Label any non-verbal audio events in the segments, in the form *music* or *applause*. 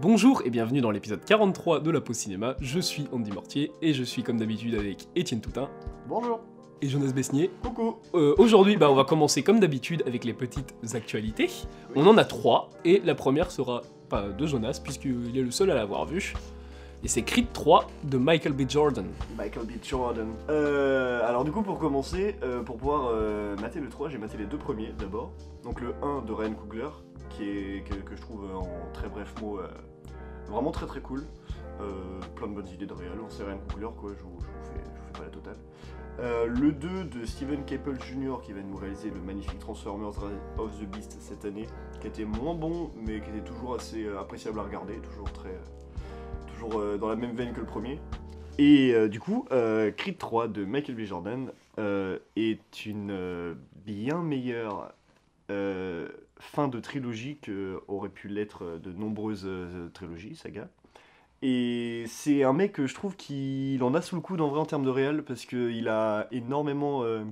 Bonjour et bienvenue dans l'épisode 43 de la Pause Cinéma. Je suis Andy Mortier et je suis comme d'habitude avec Étienne Toutin Bonjour. et Jonas Besnier. Coucou. Euh, Aujourd'hui, bah, on va commencer comme d'habitude avec les petites actualités. On en a trois et la première sera pas de Jonas puisqu'il est le seul à l'avoir vu. Et c'est Creed 3 de Michael B. Jordan. Michael B. Jordan. Euh, alors du coup pour commencer, euh, pour pouvoir mater le 3, j'ai maté les deux premiers d'abord. Donc le 1 de Ryan Coogler, qui est, que, que je trouve en très bref mot vraiment très très cool. Euh, plein de bonnes idées de réel, c'est Ryan Coogler quoi, je vous, je vous fais, je vous fais pas la totale. Euh, le 2 de Steven Caple Jr. qui va nous réaliser le magnifique Transformers of the Beast cette année, qui était moins bon mais qui était toujours assez euh, appréciable à regarder, toujours très... toujours dans la même veine que le premier. Et euh, du coup, Creed 3 de Michael B. Jordan est une bien meilleure fin de trilogie que aurait pu l'être euh, de nombreuses euh, trilogies, saga. Et c'est un mec que je trouve qu'il en a sous le coude en vrai en termes de réel parce qu'il a énormément euh,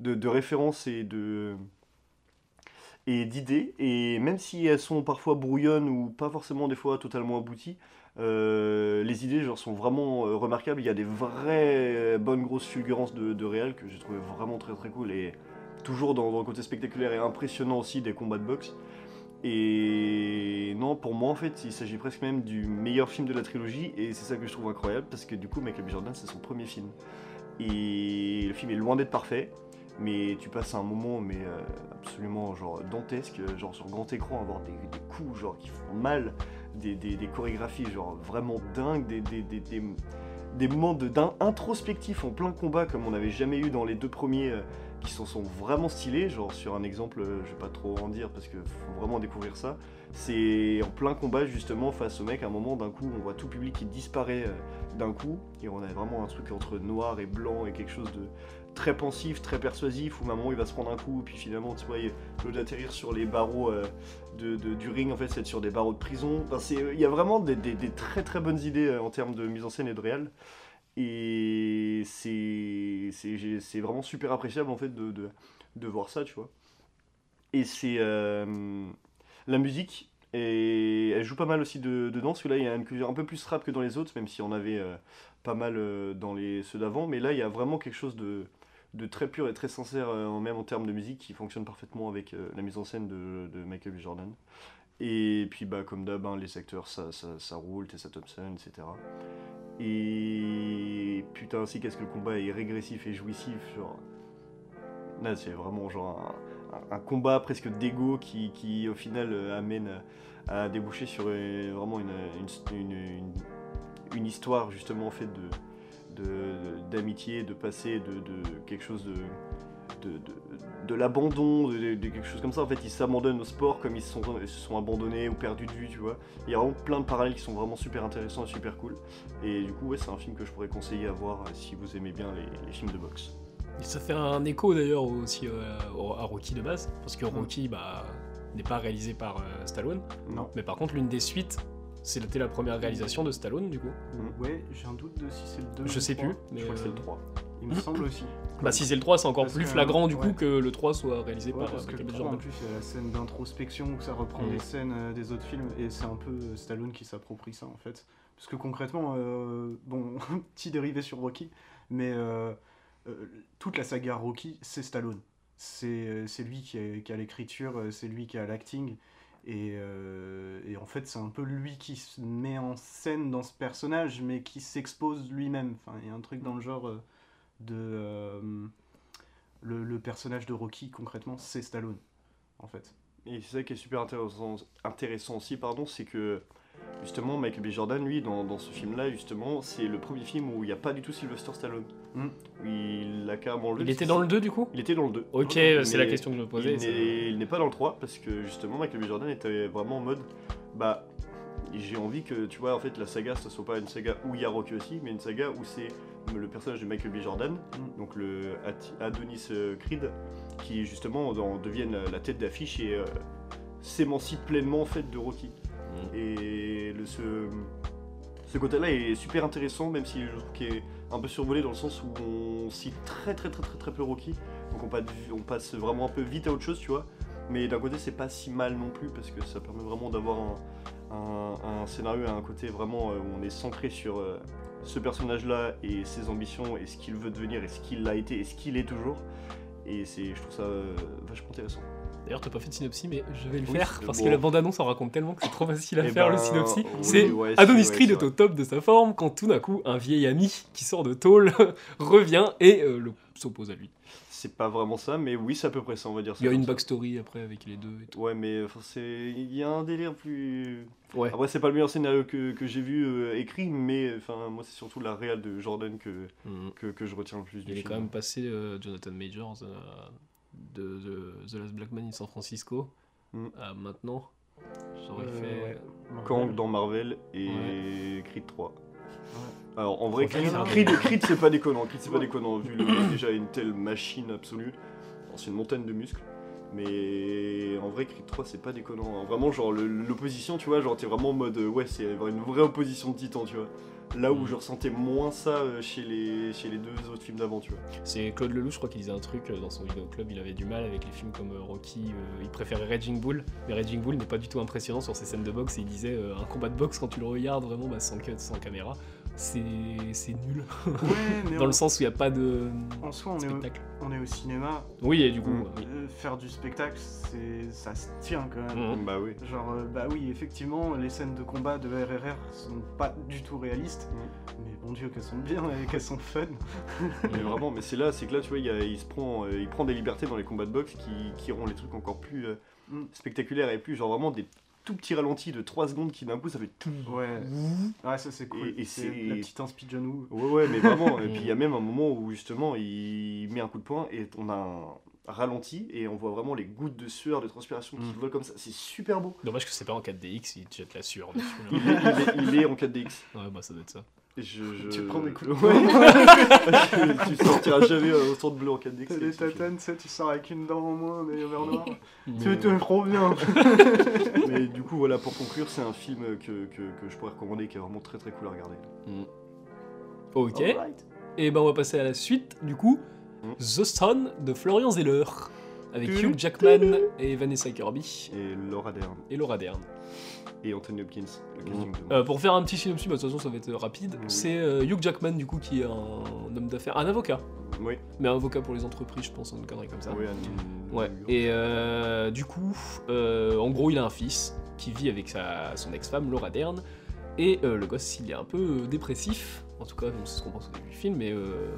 de, références et de et d'idées. Et même si elles sont parfois brouillonnes ou pas forcément des fois totalement abouties euh, les idées genre, sont vraiment euh, remarquables. Il y a des vraies euh, bonnes grosses fulgurances de, de réel que j'ai trouvé vraiment très très cool. Et toujours dans, le côté spectaculaire et impressionnant aussi des combats de boxe et non, pour moi en fait, il s'agit presque même du meilleur film de la trilogie et c'est ça que je trouve incroyable parce que du coup, Michael B. Jordan, c'est son premier film. Et le film est loin d'être parfait, mais tu passes un moment mais euh, absolument genre dantesque, genre sur grand écran, avoir des, coups genre qui font mal, des, chorégraphies genre vraiment dingues, des, des, moments de- d'un introspectif en plein combat comme on n'avait jamais eu dans les deux premiers euh, qui sont, sont vraiment stylés, genre sur un exemple, euh, je vais pas trop en dire parce qu'il faut vraiment découvrir ça. C'est en plein combat justement face au mec, à un moment d'un coup on voit tout public qui disparaît euh, d'un coup et on a vraiment un truc entre noir et blanc et quelque chose de très pensif, très persuasif où moment il va se prendre un coup et puis finalement tu vois au lieu d'atterrir sur les barreaux euh, de, du ring en fait c'est sur des barreaux de prison. Il y a vraiment des, des- très très bonnes idées en termes de mise en scène et de réel. Et c'est vraiment super appréciable en fait de, de, de voir ça, tu vois. Et c'est euh, la musique, et elle joue pas mal aussi de, dedans, parce que là il y a un peu plus rap que dans les autres, même si on avait euh, pas mal euh, dans les ceux d'avant, mais là il y a vraiment quelque chose de, de très pur et très sincère, même en termes de musique, qui fonctionne parfaitement avec la mise en scène de, de Michael. Jordan. Et puis bah comme d'hab, hein, les acteurs ça, ça, ça roule, Tessa Thompson, etc. Et putain aussi qu'est-ce que le combat est régressif et jouissif, genre... Là c'est vraiment genre un, combat presque d'ego qui, qui au final euh, amène à, déboucher sur vraiment une, une, une- histoire justement faite de, de- d'amitié, de passé, de, de quelque chose de, de, de- de l'abandon, de, de- de quelque chose comme ça. En fait, ils s'abandonnent au sport comme ils se sont, ils se sont abandonnés ou perdus de vue, tu vois. Il y a vraiment plein de parallèles qui sont vraiment super intéressants et super cool. Et du coup, ouais, c'est un film que je pourrais conseiller à voir euh, si vous aimez bien les, les films de boxe. Ça fait un écho d'ailleurs aussi euh, à Rocky de base parce que Mm. Rocky bah, n'est pas réalisé par euh, Stallone. Non. Mais par contre, l'une des suites, c'était la première réalisation de Stallone du coup. Ouais, j'ai un doute de si c'est le 2 Je sais plus, mais Je crois que c'est le euh, 3. Il me semble aussi. Bah si c'est le 3, c'est encore Parce plus que, flagrant du ouais. coup que le 3 soit réalisé Ouais, par parce euh, que le Michael B. 3 en plus il y a la scène d'introspection où ça reprend Mhm. des scènes euh, des autres films et c'est un peu euh, Stallone qui s'approprie ça en fait. Parce que concrètement, euh, bon, *laughs* petit dérivé sur Rocky, mais euh, toute la saga Rocky c'est Stallone. C'est lui qui a, l'écriture, c'est lui qui a l'acting. Et, euh, et en fait, c'est un peu lui qui se met en scène dans ce personnage, mais qui s'expose lui-même. Enfin, il y a un truc dans le genre euh, de. euh, le, le personnage de Rocky, concrètement, c'est Stallone, en fait. Et c'est ça qui est super intéressant, intéressant aussi, pardon, c'est que justement Michael B. Jordan, lui, dans, dans ce film-là, justement, c'est le premier film où il n'y a pas du tout Sylvester Stallone. Mm. Il a carrément enlevé Il était dans le 2 du coup? Il était dans le 2. Ok, c'est la question que je me posais. Il c'est- n'est- il n'est pas dans le 3 parce que justement Michael B. Jordan était vraiment en mode bah j'ai envie que tu vois en fait la saga ce soit pas une saga où il y a Rocky aussi mais une saga où c'est le personnage de Michael B. Jordan Mm. donc le Adonis euh, Creed qui justement en devienne la tête d'affiche et euh, s'émancipe pleinement en fait de Rocky Mm. et le, ce, ce côté-là est super intéressant, même si je trouve qu'il est un peu survolé dans le sens où on cite très très très très très peu Rocky. Donc on passe, on passe vraiment un peu vite à autre chose, tu vois. Mais d'un côté, c'est pas si mal non plus parce que ça permet vraiment d'avoir un, un, un scénario et un côté vraiment euh, où on est centré sur euh, ce personnage-là et ses ambitions et ce qu'il veut devenir et ce qu'il a été et ce qu'il est toujours. Et c'est, je trouve ça euh, vachement intéressant. D'ailleurs, t'as pas fait de synopsis, mais je vais le Oui, faire parce bon. que la bande-annonce en raconte tellement que c'est trop facile à Eh faire ben, le synopsis. oui, c'est ouais, Adonis ouais, Creed est au top de sa forme quand tout d'un coup un vieil ami qui sort de tôle *laughs* revient et euh, s'oppose à lui. C'est pas vraiment ça, mais oui, c'est à peu près ça, on va dire. ça Il y a une ça. backstory après avec les deux et tout. Ouais, mais c'est... il y a un délire plus. Ouais. Après, c'est pas le meilleur scénario que, que j'ai vu euh, écrit, mais enfin, moi, c'est surtout la réal de Jordan que, Mhm. que, que je retiens le plus du Il est film. quand même passé euh, Jonathan Majors euh, de, de The Last Black Man in San Francisco Mm. à maintenant. J'aurais Euh, fait. ouais. Kang dans Marvel et Ouais. Creed 3. Alors en vrai, Creed, Creed, Creed, c'est pas déconnant. Creed c'est pas déconnant vu le déjà une telle machine absolue. C'est une montagne de muscles. Mais en vrai, Creed 3, c'est pas déconnant. hein. Vraiment, genre l'opposition, tu vois, genre t'es vraiment en mode euh, ouais, c'est une vraie opposition de titans, tu vois. Là où Mhm. je ressentais moins ça euh, chez les, chez les deux autres films d'avant, tu vois. C'est Claude Lelouch, je crois qu'il disait un truc euh, dans son vidéo club. Il avait du mal avec les films comme Rocky. euh, il préférait Raging Bull, mais Raging Bull n'est pas du tout impressionnant sur ses scènes de boxe. Et il disait euh, un combat de boxe quand tu le regardes vraiment bah, sans cut, sans caméra, c'est c'est nul. Ouais, *laughs* mais dans le sens où il n'y a pas de en soi, on est, au, on est au cinéma. Oui, et du coup, oui. Euh, faire du spectacle, c'est ça se tient quand même. Mhm. Bah oui. Genre, euh, bah oui, effectivement, les scènes de combat de RRR sont pas du tout réalistes, Mm. mais bon Dieu, qu'elles sont bien et qu'elles sont fun. *laughs* Mais vraiment, mais c'est là, c'est que là, tu vois, il, y a- il se prend, euh, il prend des libertés dans les combats de boxe qui, qui rendent les trucs encore plus euh, Mm. spectaculaires et plus, genre vraiment des tout petits ralentis de 3 secondes qui d'un coup ça fait tout. Ouais, ouais ça c'est cool. Et- et c'est la petite inspi John Woo. Ouais, ouais, mais vraiment. et *laughs* puis il y a même un moment où justement il met un coup de poing et on a un ralenti et on voit vraiment les gouttes de sueur, de transpiration qui Mm. volent comme ça. C'est super beau. Dommage que c'est pas en 4DX, il te jette la sueur dessus. Il là. est, il est- il est en 4DX. ouais, bah ça doit être ça. Je, je- Tu prends des coups de *laughs* Ouais. tu sortiras jamais au centre bleu en 4DX. T'as c'est- des c'est fini. tatanes, tu sais, tu sors avec une dent en moins, mais vers noir. Mais, C'était trop bien. *laughs* Mais du coup, voilà, pour conclure, c'est un film que, que, que je pourrais recommander qui est vraiment très très cool à regarder. Ok. Alright. Et ben on va passer à la suite, du coup. Mm. The Son de Florian Zeller. Avec Tu- Hugh Jackman et Vanessa Kirby. Et Laura Dern Et Laura Dern. et Anthony Hopkins. Le casting de- Euh, pour faire un petit synopsis, bah, de toute façon ça va être rapide. Oui. C'est euh, Hugh Jackman du coup qui est un homme d'affaires, un avocat, Oui, mais un avocat pour les entreprises, je pense, une connerie comme ça. oui, un- Ouais. Et euh, du coup, euh, en gros, il a un fils qui vit avec sa, son ex-femme Laura Dern. Et euh, le gosse, il est un peu euh, dépressif. En tout cas, bon, c'est ce qu'on pense au début du film. Mais, euh,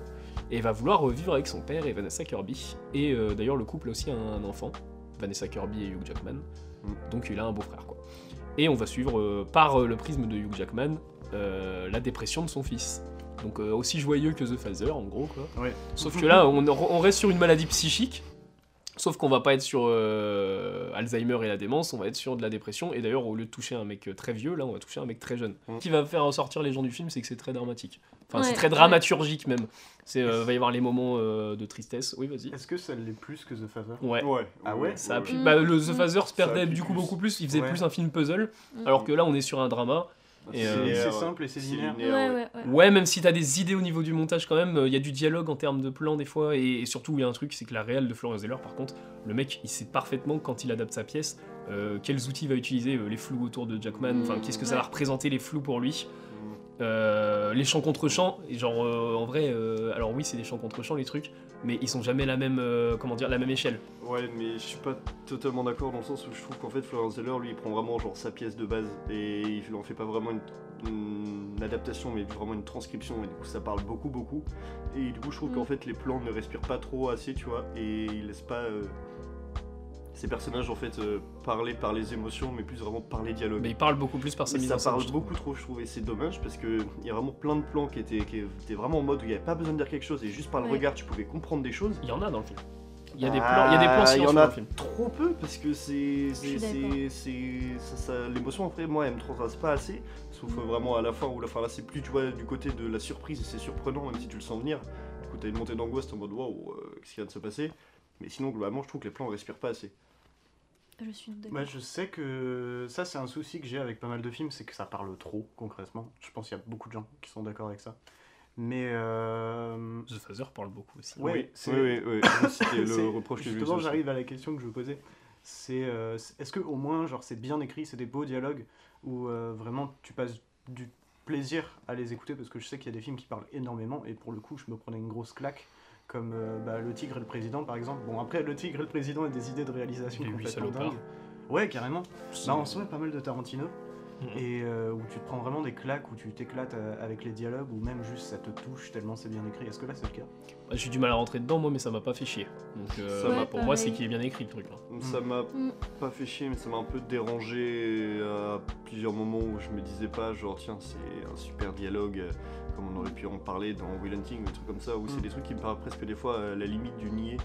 et va vouloir vivre avec son père et Vanessa Kirby. Et euh, d'ailleurs, le couple a aussi un, un enfant, Vanessa Kirby et Hugh Jackman. Mm. Donc il a un beau-frère, quoi. Et on va suivre euh, par euh, le prisme de Hugh Jackman la dépression de son fils. Donc aussi joyeux que The Father, en gros, quoi. Ouais. Sauf que là, on, on reste sur une maladie psychique. Sauf qu'on va pas être sur euh, Alzheimer et la démence, on va être sur de la dépression. Et d'ailleurs, au lieu de toucher un mec euh, très vieux, là, on va toucher un mec très jeune. Mm. Ce qui va faire ressortir les gens du film, c'est que c'est très dramatique. Enfin, c'est très ouais. dramaturgique même. C'est euh, va y avoir les moments euh, de tristesse. Oui, vas-y. Est-ce que ça l'est plus que The Father? Ouais. Ouais. Ah ouais Ça appuie. Mm. Bah, le The Phaser se perdait du coup plus. beaucoup plus. Il faisait Ouais. plus un film puzzle. Mm. Alors que là, on est sur un drama. C'est euh, simple et c'est linéaire. Ouais, ouais, ouais. Ouais, même si t'as des idées au niveau du montage quand même, il y a du dialogue en termes de plan des fois, et, et surtout il y a un truc, c'est que la réelle de Florian Zeller, par contre, le mec, il sait parfaitement quand il adapte sa pièce, euh, quels outils il va utiliser, euh, les flous autour de Jackman, enfin qu'est-ce que ça va représenter les flous pour lui. Euh, les chants contre chants, genre euh, en vrai, euh, alors oui c'est des chants contre chants les trucs, mais ils sont jamais la même, euh, comment dire, la même échelle. Ouais, mais je suis pas totalement d'accord dans le sens où je trouve qu'en fait Florence Zeller lui il prend vraiment genre sa pièce de base et il en fait pas vraiment une, une adaptation mais vraiment une transcription et du coup ça parle beaucoup beaucoup et du coup je trouve Mm. qu'en fait les plans ne respirent pas trop assez tu vois et il laisse pas euh, ces personnages en fait euh, parler par les émotions mais plus vraiment par les dialogues. Mais il parle beaucoup plus par sa mise ça en scène. parle beaucoup trop, je trouve, et c'est dommage parce que il y a vraiment plein de plans qui étaient, qui étaient vraiment en mode où il n'y avait pas besoin de dire quelque chose et juste par le Ouais. regard tu pouvais comprendre des choses. Il y en a dans le film. Il y a des Ah, plans, il y a des plans il y en dans a le film. trop peu parce que c'est ça, ça- l'émotion après moi elle me transpasse pas assez sauf euh, vraiment à la fin où la fin là c'est plus tu vois du côté de la surprise et c'est surprenant même si tu le sens venir du coup t'as une montée d'angoisse en mode waouh euh, qu'est-ce qui vient de se passer? Mais sinon globalement je trouve que les plans respirent pas assez Je suis d'accord. Bah, je sais que ça, c'est un souci que j'ai avec pas mal de films, c'est que ça parle trop, concrètement. Je pense qu'il y a beaucoup de gens qui sont d'accord avec ça. Mais. Euh... The Phaser parle beaucoup aussi. Ouais, oui c'est- oui oui, oui. *coughs* c'était c'est- le reproche que Justement, j'arrive à la question que je vous posais. C'est euh, est-ce que au moins, genre, c'est bien écrit, c'est des beaux dialogues où euh, vraiment tu passes du plaisir à les écouter parce que je sais qu'il y a des films qui parlent énormément et pour le coup je me prenais une grosse claque comme euh, bah, Le Tigre et le Président par exemple. Bon après Le Tigre et le Président a des idées de réalisation Les complètement dingues. Ouais carrément. Bah en soi pas mal de Tarantino Mhm. et euh, où tu te prends vraiment des claques, où tu t'éclates euh, avec les dialogues ou même juste ça te touche tellement c'est bien écrit. Est-ce que là c'est le cas? Bah, J'ai du mal à rentrer dedans, moi, mais ça m'a pas fait chier. Donc, euh, Ça bah, m'a- pour moi, c'est qu'il est bien écrit le truc. hein. Ça m'a Mm. pas fait chier, mais ça m'a un peu dérangé à plusieurs moments où je me disais pas, genre, tiens, c'est un super dialogue, comme on aurait pu en parler dans Will Hunting, ou des trucs comme ça, où c'est Mm. des trucs qui me paraissent presque des fois à la limite du niais.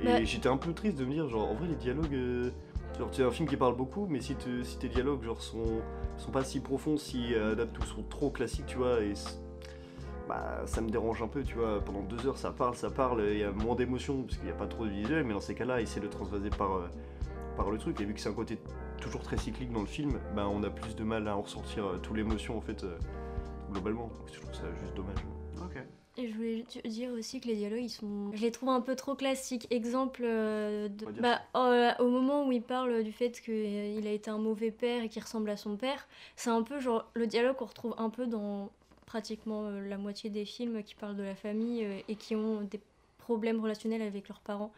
Et Bah- j'étais un peu triste de me dire, genre, en vrai, les dialogues. euh, Genre, c'est un film qui parle beaucoup, mais si, te- si tes dialogues genre, sont, sont pas si profonds, si adaptés ou sont trop classiques, tu vois, et bah, ça me dérange un peu, tu vois. Pendant deux heures, ça parle, ça parle, il y a moins d'émotion, parce qu'il n'y a pas trop de visuel, mais dans ces cas-là, essayer de transvaser par, euh, par le truc. Et vu que c'est un côté toujours très cyclique dans le film, bah, on a plus de mal à en ressortir euh, toute l'émotion, en fait, euh, globalement. Donc, je trouve ça juste dommage. Ok. Et je voulais te dire aussi que les dialogues, ils sont. Je les trouve un peu trop classiques. Exemple, euh, de- bah, euh, au moment où il parle du fait qu'il a été un mauvais père et qu'il ressemble à son père, c'est un peu genre le dialogue qu'on retrouve un peu dans pratiquement euh, la moitié des films qui parlent de la famille euh, et qui ont des problèmes relationnels avec leurs parents.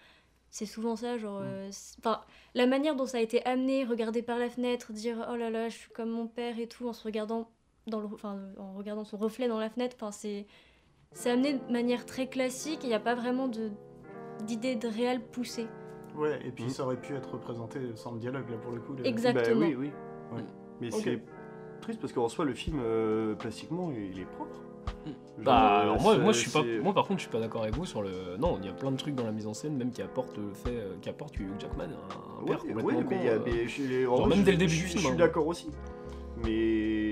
C'est souvent ça, genre. euh, c'est- Enfin, la manière dont ça a été amené, regarder par la fenêtre, dire oh là là, je suis comme mon père et tout, en se regardant dans le, enfin, en regardant son reflet dans la fenêtre. Enfin, c'est c'est amené de manière très classique, il n'y a pas vraiment de d'idée de réel poussée. Ouais, et puis Mm. ça aurait pu être présenté sans le dialogue là pour le coup. Exactement. Bah oui, oui. Ouais. Mais Ok. c'est triste parce qu'en soi, le film, euh, plastiquement, il est propre. Genre, Bah, euh, alors moi, moi, je suis pas, moi, par contre, je suis pas d'accord avec vous sur le. Non, il y a plein de trucs dans la mise en scène, même qui apportent le fait, euh, qui apportent Hugh Jackman, un, un Ouais, père complètement ouais, con, mais il y a euh, des. je- en genre vrai, même je- dès le début je, du suis- film, Je suis hein. d'accord aussi. Mais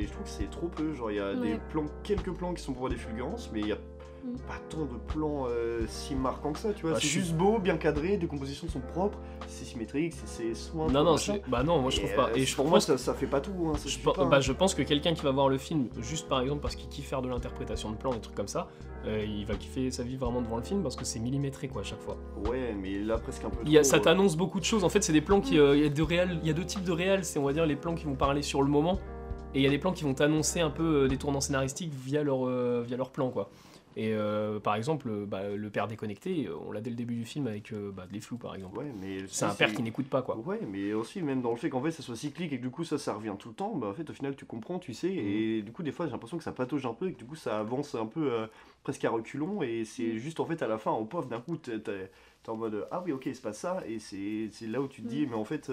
je trouve que c'est trop peu. Genre, il y a des plans, quelques plans qui sont pour des fulgurances, mais il y a Mm. pas tant de plans euh, si marquants que ça, tu vois. Bah, c'est juste beau, bien cadré, les compositions sont propres, c'est symétrique, c'est- c'est soin. Non, non, c'est- bah non, moi je trouve pas. euh, Et je pour pense moi, ça, ça fait pas tout. Hein, ça Je, bah, hein. je pense que quelqu'un qui va voir le film juste par exemple parce qu'il kiffe faire de l'interprétation de plans, des trucs comme ça, euh, il va kiffer sa vie vraiment devant le film parce que c'est millimétré quoi à chaque fois. Ouais, mais là, presque un peu. Il y a, trop, ça euh, t'annonce beaucoup de choses. En fait, c'est des plans qui, euh, il y a deux réels, il y a deux types de réels. C'est on va dire les plans qui vont parler sur le moment et il y a des plans qui vont t'annoncer un peu euh, des tournants scénaristiques via leur euh, via leur plan quoi. Et euh, par exemple, bah, le père déconnecté, on l'a dès le début du film avec euh, bah, les flous par exemple. Ouais, mais C'est un père qui n'écoute pas quoi. Ouais, mais aussi même dans le fait qu'en fait ça soit cyclique et que du coup ça, ça revient tout le temps, bah en fait au final tu comprends, tu sais, et du coup des fois j'ai l'impression que ça patauge un peu et que du coup ça avance un peu euh, presque à reculons et c'est juste en fait à la fin, au pauvre d'un coup t'es en mode ah oui ok c'est pas ça et c'est là où tu te dis mais en fait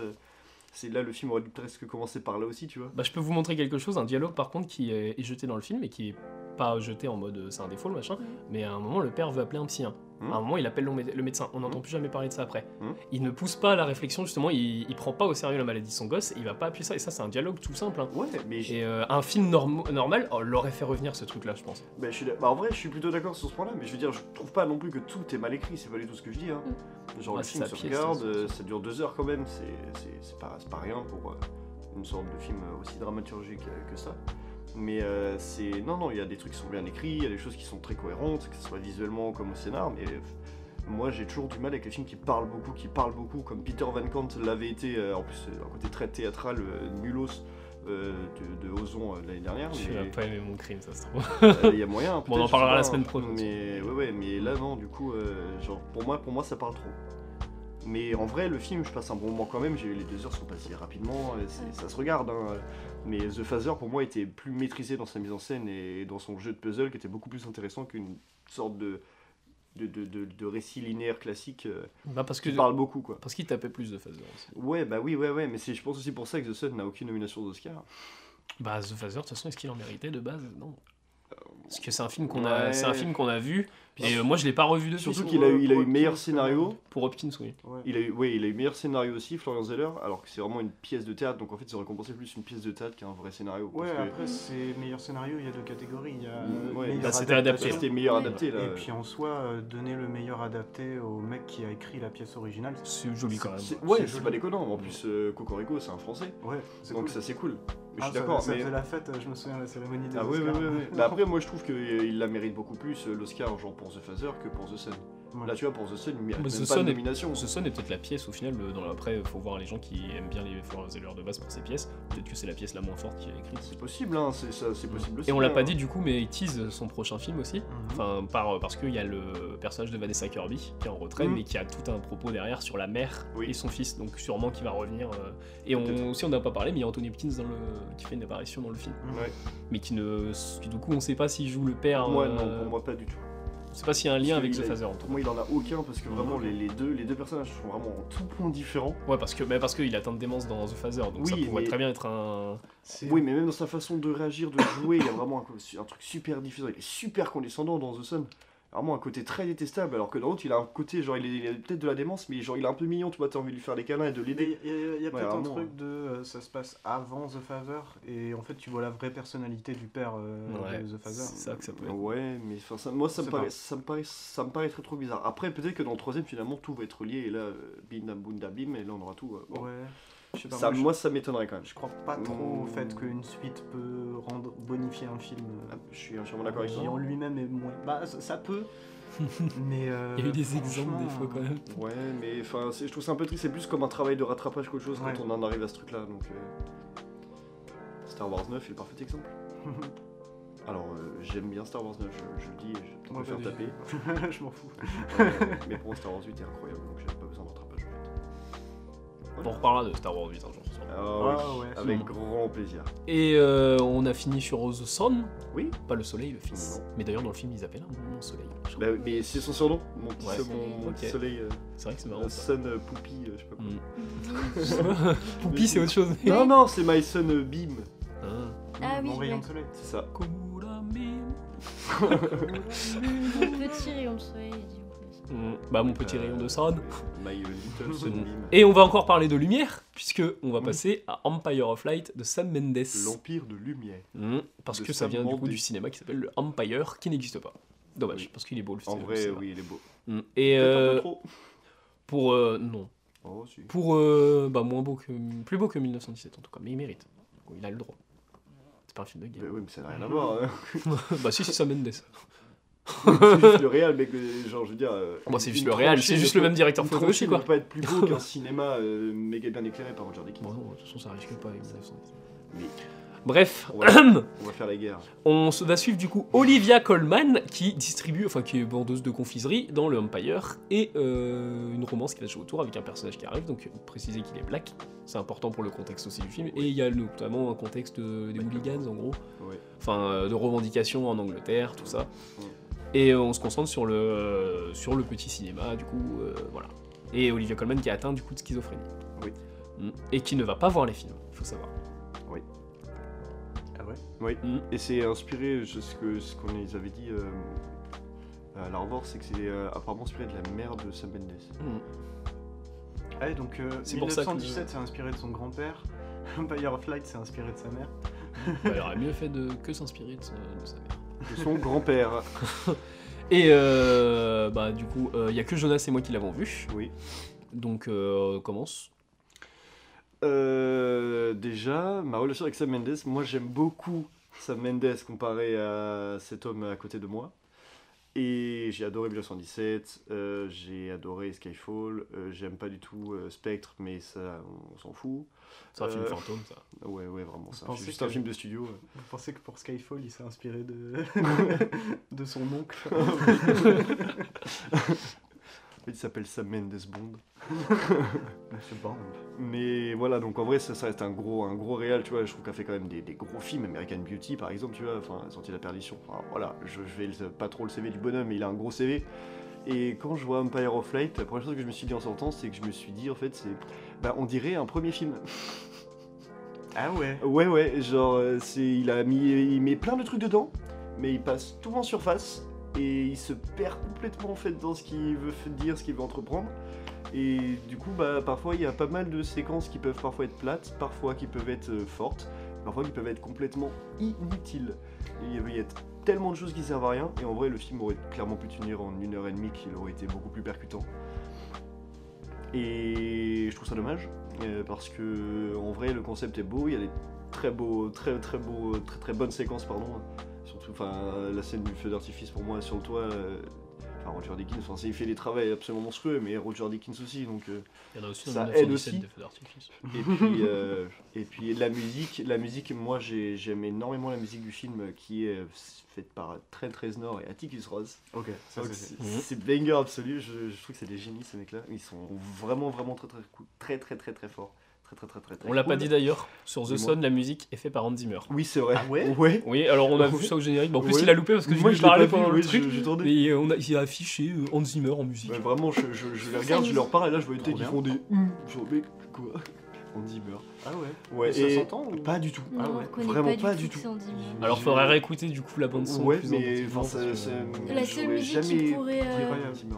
c'est là le film aurait dû presque commencer par là aussi, tu vois. Bah, je peux vous montrer quelque chose, un dialogue par contre qui est, jeté dans le film et qui est pas jeté en mode euh, c'est un défaut le machin, Mhm. mais à un moment le père veut appeler un psy. hein. À un moment il appelle le, mé- le médecin, on n'entend Mhm. plus jamais parler de ça après. Mhm. Il ne pousse pas à la réflexion justement, il, il prend pas au sérieux la maladie de son gosse, il va pas appuyer ça et ça c'est un dialogue tout simple. hein. Ouais, mais Et euh, un film norm- normal oh, l'aurait fait revenir ce truc là je pense. bah, je suis d'a- bah, en vrai je suis plutôt d'accord sur ce point là, mais je veux dire je trouve pas non plus que tout est mal écrit, c'est pas du tout ce que je dis. Hein. Genre le c'est film sa se regarde, ça, euh, ça dure deux heures quand même, c'est pas, rien pour euh, une sorte de film aussi dramaturgique que ça. Mais euh, c'est. Non, non, il y a des trucs qui sont bien écrits, il y a des choses qui sont très cohérentes, que ce soit visuellement comme au scénar, mais euh, moi j'ai toujours du mal avec les films qui parlent beaucoup, qui parlent beaucoup, comme Peter Van Kant l'avait été, euh, en plus un côté très théâtral, euh, nulos euh, de, de Ozon euh, de l'année dernière. Tu mais- n'as pas aimé mon crime ça se trouve. *laughs* euh, Il y a moyen. Bon, on en parlera la semaine prochaine. Mais ouais, ouais, mais là non, du coup, genre pour moi, pour moi, ça parle trop. Mais en vrai, le film, je passe un bon moment quand même. J'ai les deux heures sont passées rapidement. Ouais. Ça se regarde. hein. Mais The Phaser, pour moi, était plus maîtrisé dans sa mise en scène et dans son jeu de puzzle, qui était beaucoup plus intéressant qu'une sorte de de, de, de- de récit linéaire classique euh, Bah parce que qui parle beaucoup, quoi. parce qu'il tapait plus de phaser aussi. Ouais, bah oui, ouais, ouais. Mais c'est, je pense aussi pour ça que The Sun n'a aucune nomination d'Oscar. Bah The Phaser de toute façon est-ce qu'il en méritait de base? Non. Parce que c'est un film qu'on a ouais. c'est un film qu'on a vu et euh, moi je l'ai pas revu depuis. Surtout qu'il a eu, il a eu meilleur scénario. Pour Hopkins oui. Ouais. Il a eu, ouais, il a eu meilleur scénario aussi, Florian Zeller, alors que c'est vraiment une pièce de théâtre, donc en fait, c'est récompensé plus une pièce de théâtre qu'un vrai scénario. Ouais, parce que- après, c'est meilleur scénario, il y a deux catégories. Il y a ouais, bah, c'était adapté. c'était meilleur adapté là. Et puis en soi, euh, donner le meilleur adapté au mec qui a écrit la pièce originale. C'est joli quand même. Ouais, c'est pas déconnant. En plus, euh, Cocorico, c'est un français, Ouais, c'est donc cool. ça c'est cool. Ah, je suis ça- d'accord. Ça mais... faisait la fête, je me souviens de la cérémonie des Ah Oscars. Bah après, moi je trouve qu'il la mérite beaucoup plus euh, l'Oscar, genre pour The Phaser, que pour The Sun. Ouais. Là, tu vois, pour The Sun, il mérite Mais même The pas Sun de est- nomination. Ce son est peut-être la pièce au final. euh, Dans le- Après, faut voir les gens qui aiment bien les Florence Zeller de base pour ces pièces. Peut-être que c'est la pièce la moins forte qu'il a écrite. C'est possible, hein, c'est c'est possible aussi. Et on l'a hein. pas dit du coup, mais il tease son prochain film aussi. Mhm. Enfin, par, parce qu'il y a le personnage de Vanessa Kirby qui est en retrait, Mhm. mais qui a tout un propos derrière sur la mère Oui. et son fils, donc sûrement qui va revenir. euh, et on, aussi, on n'a pas parlé, mais il y a Anthony Hopkins dans le, qui fait une apparition dans le film, Ouais. mais qui ne, qui, du coup, on sait pas s'il joue le père. Moi, euh, non, pour moi, pas du tout. On sait pas s'il y a un lien avec The Phaser en tout cas. moi, il en a aucun parce que vraiment, Mhm. les, les deux, les deux personnages sont vraiment en tout point différents. Ouais, parce que, bah, parce qu'il atteint de démence dans The Phaser, donc ça pourrait mais- très bien être un. C'est- Oui, mais même dans sa façon de réagir, de jouer, il y a vraiment un, un truc super différent. Il est super condescendant dans The Sun. Vraiment un côté très détestable, alors que dans l'autre, il a un côté, genre, il, est, il a peut-être de la démence, mais genre, il est un peu mignon, tu vois, t'as envie de lui faire des câlins et de l'aider. Il y a, y a Ouais, peut-être un truc de euh, ça se passe avant The Father et en fait tu vois la vraie personnalité du père euh, Ouais, de The Father. c'est ça que ça peut être. Ouais, mais enfin, ça, moi, ça me, paraît, ça, me paraît, ça me paraît très trop bizarre. Après, peut-être que dans le troisième, finalement, tout va être lié, et là, euh, bim, boum, dam, bim, et là, on aura tout. euh, bon. Ouais. Pas, ça, moi, je- moi, ça m'étonnerait quand même. je, crois pas trop au fait qu'une suite peut rendre bonifier un film. euh, Ah, Je suis entièrement d'accord avec qui toi. en lui-même est moins. Bah ça, ça peut. *laughs* mais euh, Il y a eu des exemples des fois quand même. Ouais, mais enfin, je trouve ça un peu triste. C'est plus comme un travail de rattrapage qu'autre chose Ouais. quand on en arrive à ce truc-là. Donc, euh, Star Wars 9 est le parfait exemple. *laughs* Alors, euh, j'aime bien Star Wars 9, je, je le dis, et je vais me faire taper. *laughs* je m'en fous. Euh, mais pour moi, Star Wars 8 est incroyable, donc j'ai pas besoin de On reparlera de Star Wars 8 un jour. Ah, oui, ouais. avec grand plaisir. Et euh, on a fini sur The Sun, Oui, pas le soleil, le fils. Non. Mais d'ailleurs, dans le film, ils appellent un mon soleil. bah, mais c'est son surnom, mon petit, Ouais. mon, soleil, euh, C'est vrai que c'est marrant. ça. Sun euh, Poupie, euh, je sais pas quoi. Mm. *laughs* Poupie, c'est autre chose. Non, non, c'est My Sun euh, Beam, Ah. Ah oui, Mon rayon de soleil. c'est ça. *laughs* Petit rayon de soleil, en. Bah, mon petit Euh, rayon de. Beam. *laughs* Et on va encore parler de lumière, puisque on va passer à Empire of Light de Sam Mendes. L'Empire de Lumière. Mm. Parce de que ça Sam vient du coup Mendes. du cinéma qui s'appelle le Empire, qui n'existe pas. Dommage, Oui. parce qu'il est beau le En le vrai, cinéma. oui, il est beau. Mm. Et un euh, peu trop. pour euh, non, Oh, si. pour euh, bah moins beau que plus beau que 1917 en tout cas, mais il mérite. Il a le droit. C'est pas un film de guerre. oui, mais ça n'a rien à voir. hein. *laughs* bah si, c'est Sam Mendes. *laughs* c'est juste le réel, mec. Genre, je veux dire. euh, Moi, c'est juste le réel, tranchée c'est juste le même directeur photo aussi, ne quoi. peut pas être plus beau *laughs* qu'un cinéma euh, méga bien éclairé par Roger Deakins. Bon, non, de toute façon, ça risque pas avec 1917. Mais Bref, on va, *clears throat* on va faire la guerre. on va suivre du coup Olivia Colman qui distribue, enfin qui est vendeuse de confiserie dans le Empire et euh, une romance qui va jouer autour avec un personnage qui arrive, donc préciser qu'il est black, c'est important pour le contexte aussi du film, et il y a notamment un contexte des hooligans en gros, Ouais. enfin euh, de revendications en Angleterre, tout ça. Ouais. Et euh, on se concentre sur le, euh, sur le petit cinéma, du coup, euh, voilà. Et Olivia Colman qui est atteinte du coup de schizophrénie. Oui. Mm. Et qui ne va pas voir les films, il faut savoir. Ah ouais? Oui. Mm. Et c'est inspiré, je- ce ce qu'on les avait dit euh, à la revoir, c'est que c'est euh, apparemment inspiré de la mère de Sam Mendes. Mm. Ah ouais, donc euh, C'est pour ça que- 1917 c'est inspiré de son grand-père, *laughs* Empire of Light c'est inspiré de sa mère. Bah, il aurait mieux fait de que s'inspirer de sa mère. De son grand-père. *laughs* Et euh, bah du coup, il y a que Jonas et moi qui l'avons vu. Oui. Donc euh, commence. Euh, déjà, ma relation avec Sam Mendes, moi j'aime beaucoup Sam Mendes comparé à cet homme à côté de moi. Et j'ai adoré 1917, euh, j'ai adoré Skyfall, euh, j'aime pas du tout euh, Spectre, mais ça, on, s'en fout. C'est un film Euh, fantôme ça. *laughs* Ouais, ouais, vraiment, c'est juste que- un film de studio. Vous pensez que pour Skyfall il s'est inspiré de, *laughs* *laughs* de son oncle? Fait, il s'appelle Sam Mendes Bond. *laughs* Bond. Mais voilà, donc en vrai, ça, ça reste un gros, un gros réal, tu vois. Je trouve qu'elle fait quand même des, des gros films. American Beauty, par exemple, tu vois, enfin, Sortie de la Perdition. Enfin, voilà, je, je vais le- pas trop le CV du bonhomme, mais il a un gros CV. Et quand je vois Empire of Light, la première chose que je me suis dit en sortant, c'est que je me suis dit, en fait, c'est. Bah, on dirait un premier film. Ah ouais Ouais, ouais, genre, euh, c'est, il a mis, il met plein de trucs dedans, mais il passe tout en surface et il se perd complètement en fait dans ce qu'il veut dire, ce qu'il veut entreprendre. Et du coup, bah, parfois il y a pas mal de séquences qui peuvent parfois être plates, parfois qui peuvent être euh, fortes, parfois qui peuvent être complètement inutiles. Il y a tellement de choses qui servent à rien, et en vrai, le film aurait clairement pu tenir en une heure et demie, qu'il aurait été beaucoup plus percutant. Et je trouve ça dommage, euh, parce que en vrai, le concept est beau, il y a des très beaux, très très beaux, très très bonnes séquences, pardon. Enfin, la scène du feu d'artifice pour moi sur le toit. euh, enfin, Roger Dickens, enfin, c'est- il fait des travaux absolument monstrueux, mais Roger Dickens aussi, donc. euh, Il y en a aussi Ça dans aide 1917 aussi. des feux d'artifice. Et puis, euh, et puis la musique, la musique, moi j'ai- j'aime énormément la musique du film qui est euh, faite par Trent Reznor et Atticus Ross. Ok, c'est. Mhm. c'est banger absolu, je, je trouve que c'est des génies ces mecs-là. Ils sont vraiment vraiment très très très très très très forts. Très très très très très On l'a pas dit d'ailleurs, sur The. Sun, la musique est faite par Hans Zimmer. Oui, c'est vrai. Ah ouais *laughs* Ouais. Oui, alors on a vu ça au générique. Bon, en plus, Ouais. il a loupé parce que je Moi, lui je parlais pendant le truc. je- je euh, on a, il a affiché euh, Hans Zimmer en musique. Ouais, vraiment, je, je, je les regarde, je leur parle et là je vois une Trop tête qui bien. font des hum. Je vois, mais quoi *laughs* dit meurt. Ah ouais Ouais, Et ça s'entend ou- pas du tout. Non, Ah ouais, vraiment pas, du tout. Hans Zimmer. Alors, faudrait réécouter du coup la bande-son. Ouais, plus mais La seule musique qui pourrait. euh, Hans Zimmer.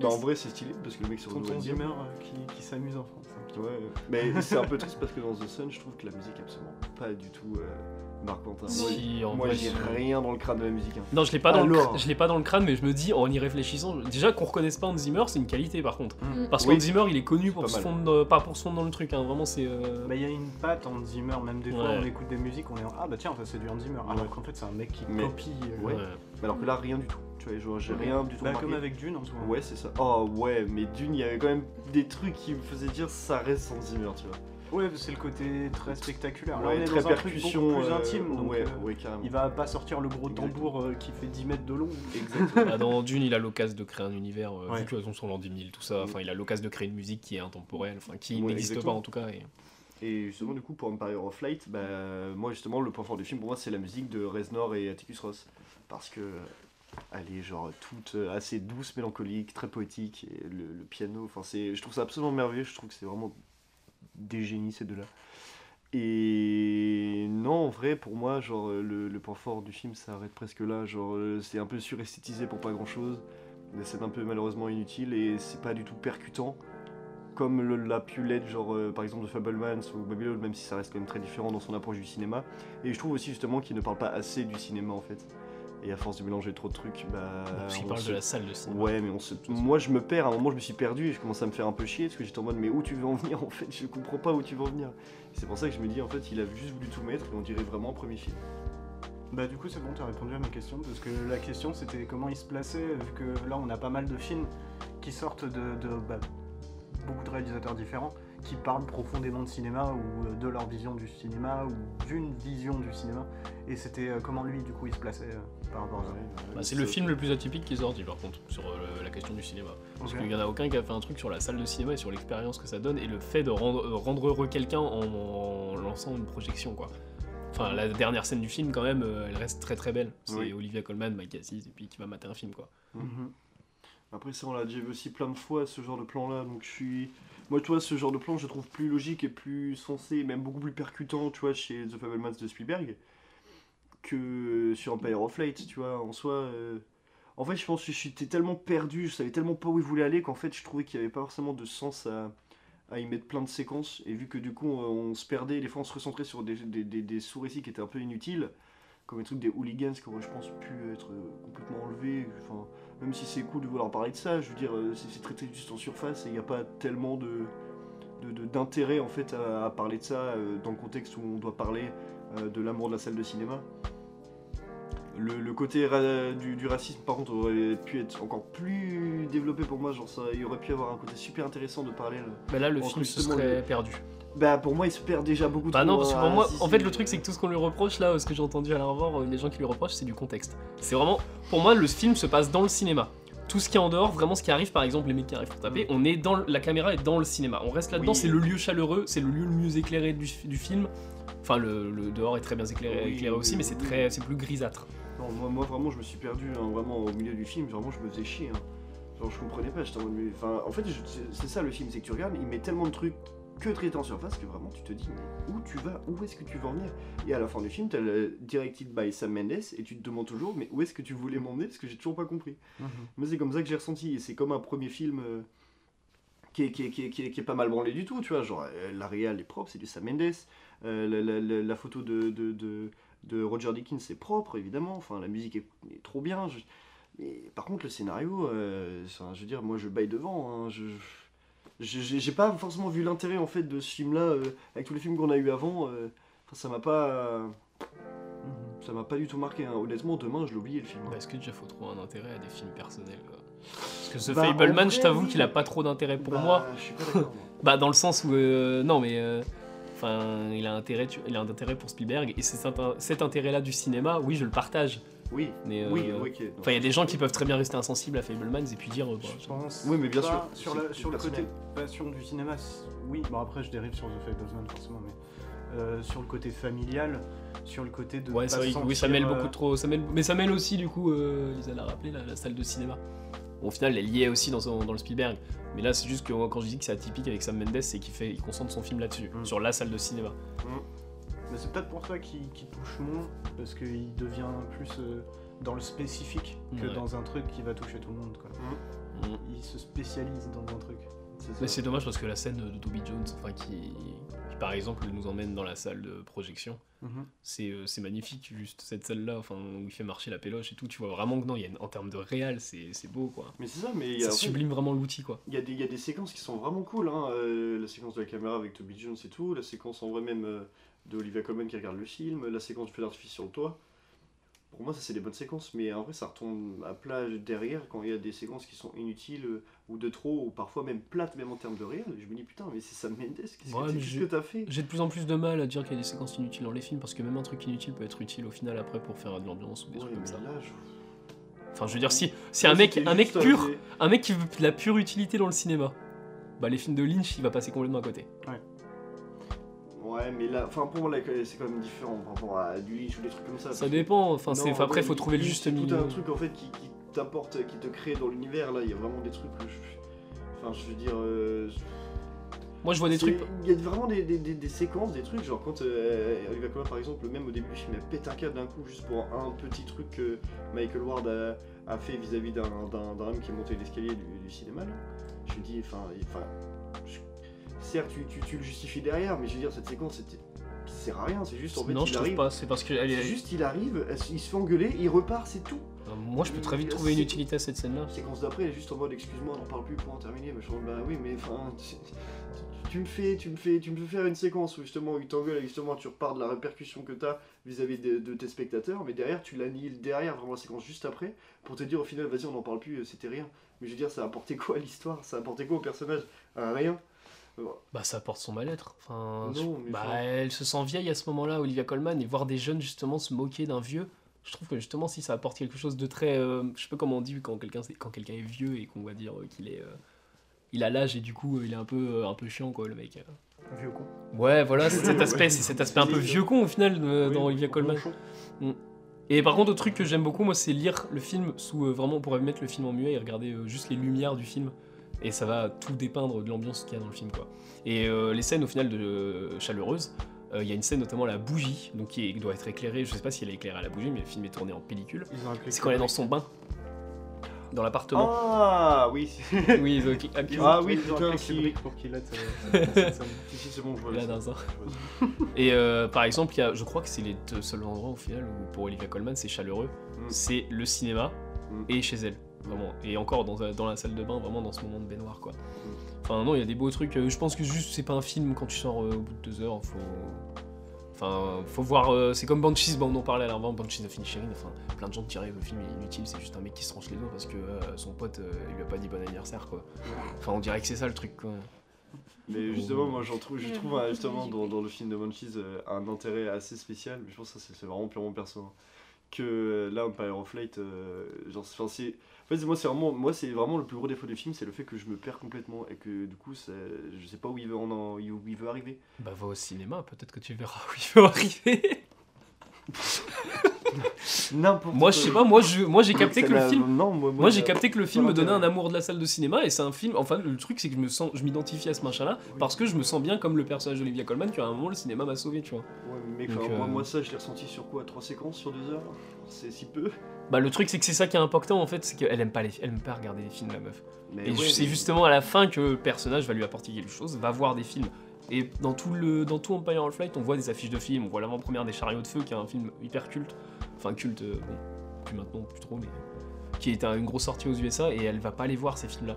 Bah, en vrai, c'est stylé parce que le mec se renouvelle bien. Zimmer euh, qui, qui s'amuse en France. Ouais, mais c'est un peu triste parce que dans The Sun, je trouve que la musique est absolument pas du tout euh, marquante. hein. Moi, Si, en Moi, vrai, j'ai c'est- rien dans le crâne de la musique. hein. Non, je l'ai pas, dans le Alors. cr- je l'ai pas dans le crâne, mais je me dis, en y réfléchissant, déjà qu'on reconnaisse pas Hans Zimmer, c'est une qualité par contre. Mm. Parce Oui. qu'Hans Zimmer, il est connu pour pas se mal. fondre, euh, pas pour se fondre dans le truc, hein, vraiment c'est. euh, Bah, il y a une patte Hans Zimmer, même des fois Ouais. on écoute des musiques, on est en Ah bah tiens, ça, c'est du Hans Zimmer. Alors Ouais. qu'en fait, c'est un mec qui Mais- copie. euh, Ouais. ouais. Mais alors que là, rien du tout. Tu vois, genre, j'ai Ouais. rien du tout Bah, remarqué. comme avec Dune en ce moment. Ouais, c'est ça. Oh ouais, mais Dune, il y avait quand même des trucs qui me faisaient dire ça reste Hans Zimmer, tu vois. Ouais, c'est le côté très spectaculaire. Là, Ouais, on est très dans un truc beaucoup plus euh, intime. Donc, ouais, euh, ouais, carrément. il va pas sortir le gros Exactement. tambour euh, qui fait 10 mètres de long. Exactement. *laughs* Bah, dans Dune, il a l'occasion de créer un univers, euh, Ouais. vu que sont l'an 10 000, tout ça. Enfin, il a l'occasion de créer une musique qui est intemporelle, enfin, qui Ouais, n'existe pas en tout cas. Et... Et justement, du coup, pour Empire of Light, bah, moi, justement, le point fort du film, pour moi, c'est la musique de Reznor et Atticus Ross. Parce que elle est genre toute euh, assez douce, mélancolique, très poétique, le, piano, enfin, c'est, je trouve ça absolument merveilleux, je trouve que c'est vraiment des génies, ces deux-là. Et non, en vrai, pour moi, genre, euh, le, le point fort du film s'arrête presque là, genre, euh, c'est un peu suresthétisé pour pas grand-chose, c'est un peu malheureusement inutile, et c'est pas du tout percutant comme l'a pu l'être, genre par exemple de Fablemans ou Babylon, même si ça reste quand même très différent dans son approche du cinéma. Et je trouve aussi justement qu'il ne parle pas assez du cinéma en fait. Et à force de mélanger trop de trucs, bah. Parce qu'il on parle se- de la salle de cinéma. Ouais, mais on se... moi je me perds. À un moment, je me suis perdu et je commence à me faire un peu chier parce que j'étais en mode, mais où tu veux en venir en fait? Je comprends pas où tu veux en venir. C'est pour ça que je me dis, en fait, il a juste voulu tout mettre et on dirait vraiment un premier film. Bah du coup c'est bon, t'as répondu à ma question, parce que la question c'était comment il se plaçait, vu que là on a pas mal de films qui sortent de, de bah, beaucoup de réalisateurs différents, qui parlent profondément de cinéma, ou euh, de leur vision du cinéma, ou d'une vision du cinéma, et c'était euh, comment lui du coup il se plaçait euh, par rapport à ça. Bah, c'est le film le plus atypique qui est sorti par contre, sur euh, la question du cinéma. Parce qu'il n'y en a aucun qui a fait un truc sur la salle de cinéma et sur l'expérience que ça donne et le fait de rendre, euh, rendre heureux quelqu'un en, en lançant une projection quoi. Enfin, la dernière scène du film, quand même, euh, elle reste très très belle. C'est Oui. Olivia Colman, Mike Cassis, et puis qui va mater un film quoi. Mhm. Après ça, on l'a déjà vu aussi plein de fois, ce genre de plan-là, donc je suis... Moi, tu vois, ce genre de plan, je le trouve plus logique et plus sensé, même beaucoup plus percutant, tu vois, chez The Fablemans de Spielberg, que sur Empire of Light, tu vois, en soi... euh, En fait, je pense que j'étais tellement perdu, je savais tellement pas où il voulait aller, qu'en fait, je trouvais qu'il n'y avait pas forcément de sens à, à y mettre plein de séquences, et vu que du coup, on, se perdait, des fois, on se recentrait sur des, des, des, des qui étaient un peu inutiles, comme les trucs des hooligans qui auraient, je pense, pu être euh, complètement enlevés, enfin même si c'est cool de vouloir parler de ça, je veux dire, euh, c'est traité juste en surface et il n'y a pas tellement de d'intérêt en fait à, parler de ça dans le contexte où on doit parler de l'amour de la salle de cinéma. Le, le côté du, du racisme par contre aurait pu être encore plus développé pour moi, genre ça, il aurait pu avoir un côté super intéressant de parler. là. Mais là, le film se serait le- perdu. Bah pour moi il se perd déjà beaucoup Bah trop. non, parce que pour moi, en fait, le truc, c'est que tout ce qu'on lui reproche là, ce que j'ai entendu à la revoir, euh, les gens qui lui reprochent, c'est du contexte. C'est vraiment, pour moi, le film se passe dans le cinéma. Tout ce qui est en dehors, vraiment ce qui arrive, par exemple, les mecs qui arrivent pour taper, on est dans la caméra est dans le cinéma. On reste là-dedans, Oui. c'est le lieu chaleureux, c'est le lieu le mieux éclairé du, du film. Enfin, le, le dehors est très bien éclairé, Oui, éclairé aussi, oui, mais c'est oui. très, c'est plus grisâtre. Non, moi, moi vraiment je me suis perdu hein, vraiment au milieu du film, vraiment je me faisais chier. hein. Genre je comprenais pas, j'étais en mode, mais- Enfin, en fait je- c'est- ça le film, c'est que tu regardes, il met tellement de trucs que traités en surface que vraiment tu te dis mais où tu vas, où est-ce que tu vas en venir? Et à la fin du film, t'as le directed by Sam Mendes et tu te demandes toujours mais où est-ce que tu voulais m'emmener? Parce que j'ai toujours pas compris. Mhm. Mais c'est comme ça que j'ai ressenti et c'est comme un premier film euh, qui, est, qui, est, qui, est, qui est- qui est pas mal branlé du tout, tu vois. Genre euh, la réal est propre, c'est du Sam Mendes. Euh, la, la- la- la photo de, de, de, de Roger Dickens c'est propre évidemment. Enfin la musique est, est trop bien. Je- Mais par contre le scénario, euh, je veux dire moi je baille devant. hein, je j'ai pas forcément vu l'intérêt en fait de ce film là avec tous les films qu'on a eu avant. euh, ça m'a pas. Ça m'a pas du tout marqué. hein. Honnêtement, demain, je oublié le film. Bah, Est-ce que déjà faut trouver un intérêt à des films personnels quoi? Parce que ce Bah, Fableman, je t'avoue oui. qu'il a pas trop d'intérêt pour Bah, moi. Je suis pas d'accord. moi. Bah dans le sens où euh, non mais euh, enfin il a intérêt tu- il a un intérêt pour Spielberg et c'est cet, intérêt-là du cinéma, oui je le partage. Oui, Mais euh, oui, ok. non. Enfin il y a des gens qui peuvent très bien rester insensibles à Fablemans et puis dire euh, bah, Je pense. Oui, mais bien sûr, Sur, la- sur le côté passion du cinéma, oui. Bon après, je dérive sur The Fableman forcément, mais euh, sur le côté familial, sur le côté de. ouais que oui ça mêle euh, beaucoup trop ça mêle mais ça mêle aussi du coup euh, Lisa l'a rappelé la, la salle de cinéma. Bon, au final elle est liée aussi dans, son- dans le Spielberg mais là c'est juste que quand je dis que c'est atypique avec Sam Mendes c'est qu'il fait il concentre son film là-dessus Mm. sur la salle de cinéma. Mais c'est peut-être pour ça qu'il touche moins, parce qu'il devient plus euh, dans le spécifique que Ouais. dans un truc qui va toucher tout le monde. Quoi. Mm. Il se spécialise dans un truc. Mais c'est dommage parce que la scène de Toby Jones, enfin qui, qui, par exemple nous emmène dans la salle de projection, Mhm. c'est euh, c'est magnifique juste cette salle-là, enfin où il fait marcher la péloche et tout, tu vois vraiment que non, il y a une- en termes de réel, c'est beau quoi. Mais c'est ça, mais il y, Ça a, fait, sublime vraiment l'outil quoi. il y, a des- il y a des séquences qui sont vraiment cool. Hein. euh, la séquence de la caméra avec Toby Jones et tout, la séquence en vrai même euh, de Olivia Colman qui regarde le film, la séquence du feu d'artifice sur le toit. Pour moi, ça c'est des bonnes séquences, mais en vrai, ça retombe à plat derrière quand il y a des séquences qui sont inutiles ou de trop, ou parfois même plates, même en termes de réel. Je me dis putain, mais c'est Sam Mendes, qu'est-ce Ouais, que t'as fait J'ai de plus en plus de mal à dire qu'il y a des séquences inutiles dans les films parce que même un truc inutile peut être utile au final après pour faire de l'ambiance ou des Ouais, trucs comme ça. là, je- Enfin je veux dire si c'est un Ouais, mec un mec pur, un mec qui veut de la pure utilité dans le cinéma, bah les films de Lynch il va passer complètement à côté. Ouais, mais là, enfin pour moi, là, c'est quand même différent par rapport à du Lynch ou des trucs comme ça. Ça dépend, enfin après ouais, faut trouver le juste c'est milieu. tout un truc en fait qui, qui t'apporte, qui te crée dans l'univers. Là, il y a vraiment des trucs que je. Enfin, je veux dire. euh, Moi je vois des trucs Il y a vraiment des, des- des- des séquences, des trucs, genre quand euh, par exemple, même au début du film, elle pète un câble d'un coup juste pour un petit truc que Michael Ward a, a fait vis-à-vis d'un homme qui est monté l'escalier du, du cinéma. Là. Je me dis, enfin. je- certes, tu, tu, tu le justifies derrière, mais je veux dire, cette séquence, c'était. Sert à rien, c'est juste en fait, Non, il je trouve pas, c'est parce que elle est- C'est juste, il arrive, il se fait engueuler, il repart, c'est tout. Moi, je peux très vite trouver une utilité à cette scène-là. Séquence d'après, elle est juste en mode excuse-moi, on n'en parle plus pour en terminer. Mais je bah oui, mais enfin, tu, tu- tu me fais, tu me fais, tu me fais faire une séquence où justement il t'engueule et justement tu repars de la répercussion que t'as vis-à-vis de, de tes spectateurs, mais derrière tu l'annihiles derrière vraiment la séquence juste après pour te dire au final, vas-y, on n'en parle plus, euh, c'était rien. Mais je veux dire, ça a apporté quoi à l'histoire? Ça a apporté quoi au personnage? À Rien. Bah, ça apporte son mal-être. Enfin, Non, mais bah, elle se sent vieille à ce moment-là, Olivia Colman, et voir des jeunes justement se moquer d'un vieux. Je trouve que justement, si ça apporte quelque chose de très. euh, je sais pas comment on dit quand quelqu'un quand quelqu'un est vieux et qu'on va dire euh, qu'il est. euh, il a l'âge et du coup, il est un peu, un peu chiant, quoi, le mec. Vieux con. Ouais, voilà, c'est *laughs* cet aspect, c'est cet aspect un peu vieux con au final dans Olivia Colman. ronchon. Et par contre, autre truc que j'aime beaucoup, moi, c'est lire le film sous. euh, vraiment, on pourrait mettre le film en muet et regarder euh, juste les lumières du film. Et ça va tout dépeindre de l'ambiance qu'il y a dans le film, quoi. Et euh, les scènes, au final, de euh, Euh, il y a une scène, notamment la bougie, donc qui est- doit être éclairée. Je sais pas si elle est éclairée à la bougie, mais le film est tourné en pellicule. C'est quand elle est dans son bain. Dans l'appartement. Ah oui, *laughs* Oui, ils ont Ah ont- oui, ils ont putain, pour qu'il *laughs* scène. si, c'est bon, je vois. *laughs* Et euh, par exemple, il y a, je crois que c'est les deux seuls endroits au final où pour Olivia Colman c'est chaleureux. Mm. C'est le cinéma Mm. et chez elle, vraiment. Et encore dans, la- dans la salle de bain, vraiment dans ce moment de baignoire quoi. Enfin non, il y a des beaux trucs. euh, Je pense que juste c'est pas un film quand tu sors euh, au bout de deux heures. Faut, enfin, faut voir. euh, c'est comme Banshees, bon, on en parlait à l'avant, Banshees of Inisherin. Enfin, plein de gens diraient le film est inutile, c'est juste un mec qui se tranche les doigts parce que euh, son pote euh, il lui a pas dit bon anniversaire quoi. Enfin, on dirait que c'est ça le truc quoi. Mais justement, moi j'en trouve, je trouve justement dans, dans le film de euh, un intérêt assez spécial, mais je pense que ça c'est- vraiment purement perso. hein. Que euh, là, Empire of Light, euh, genre, c'est. En fait, moi, c'est vraiment, moi, c'est vraiment le plus gros défaut du film, c'est le fait que je me perds complètement et que du coup, c'est- je sais pas où il veut, en, en- où il veut arriver. Bah va au cinéma, peut-être que tu verras où il va arriver. *laughs* N'importe Moi, je sais pas, moi, je, moi j'ai capté que le film. Non, moi, Moi, j'ai capté que le film me donnait un amour de la salle de cinéma et c'est un film. Enfin, le truc, c'est que je me sens, je m'identifie à ce machin-là parce que je me sens bien comme le personnage d'Olivia Colman. Qu'à un moment, le cinéma m'a sauvé, tu vois. Ouais, mais Donc, enfin, moi, euh, moi, ça, je l'ai ressenti sur quoi Trois séquences sur deux heures C'est si peu. Bah, le truc, c'est que c'est ça qui est important en fait, c'est qu'elle aime pas les, elle aime pas regarder les films, la meuf. Mais Et ouais, c'est mais- justement à la fin que le personnage va lui apporter quelque chose, va voir des films. Et dans tout le, dans tout Empire of Light, on voit des affiches de films, on voit l'avant-première des Chariots de Feu, qui est un film hyper culte, enfin culte, euh, bon, plus maintenant, plus trop, mais qui est un- une grosse sortie aux USA, et elle va pas aller voir ces films-là.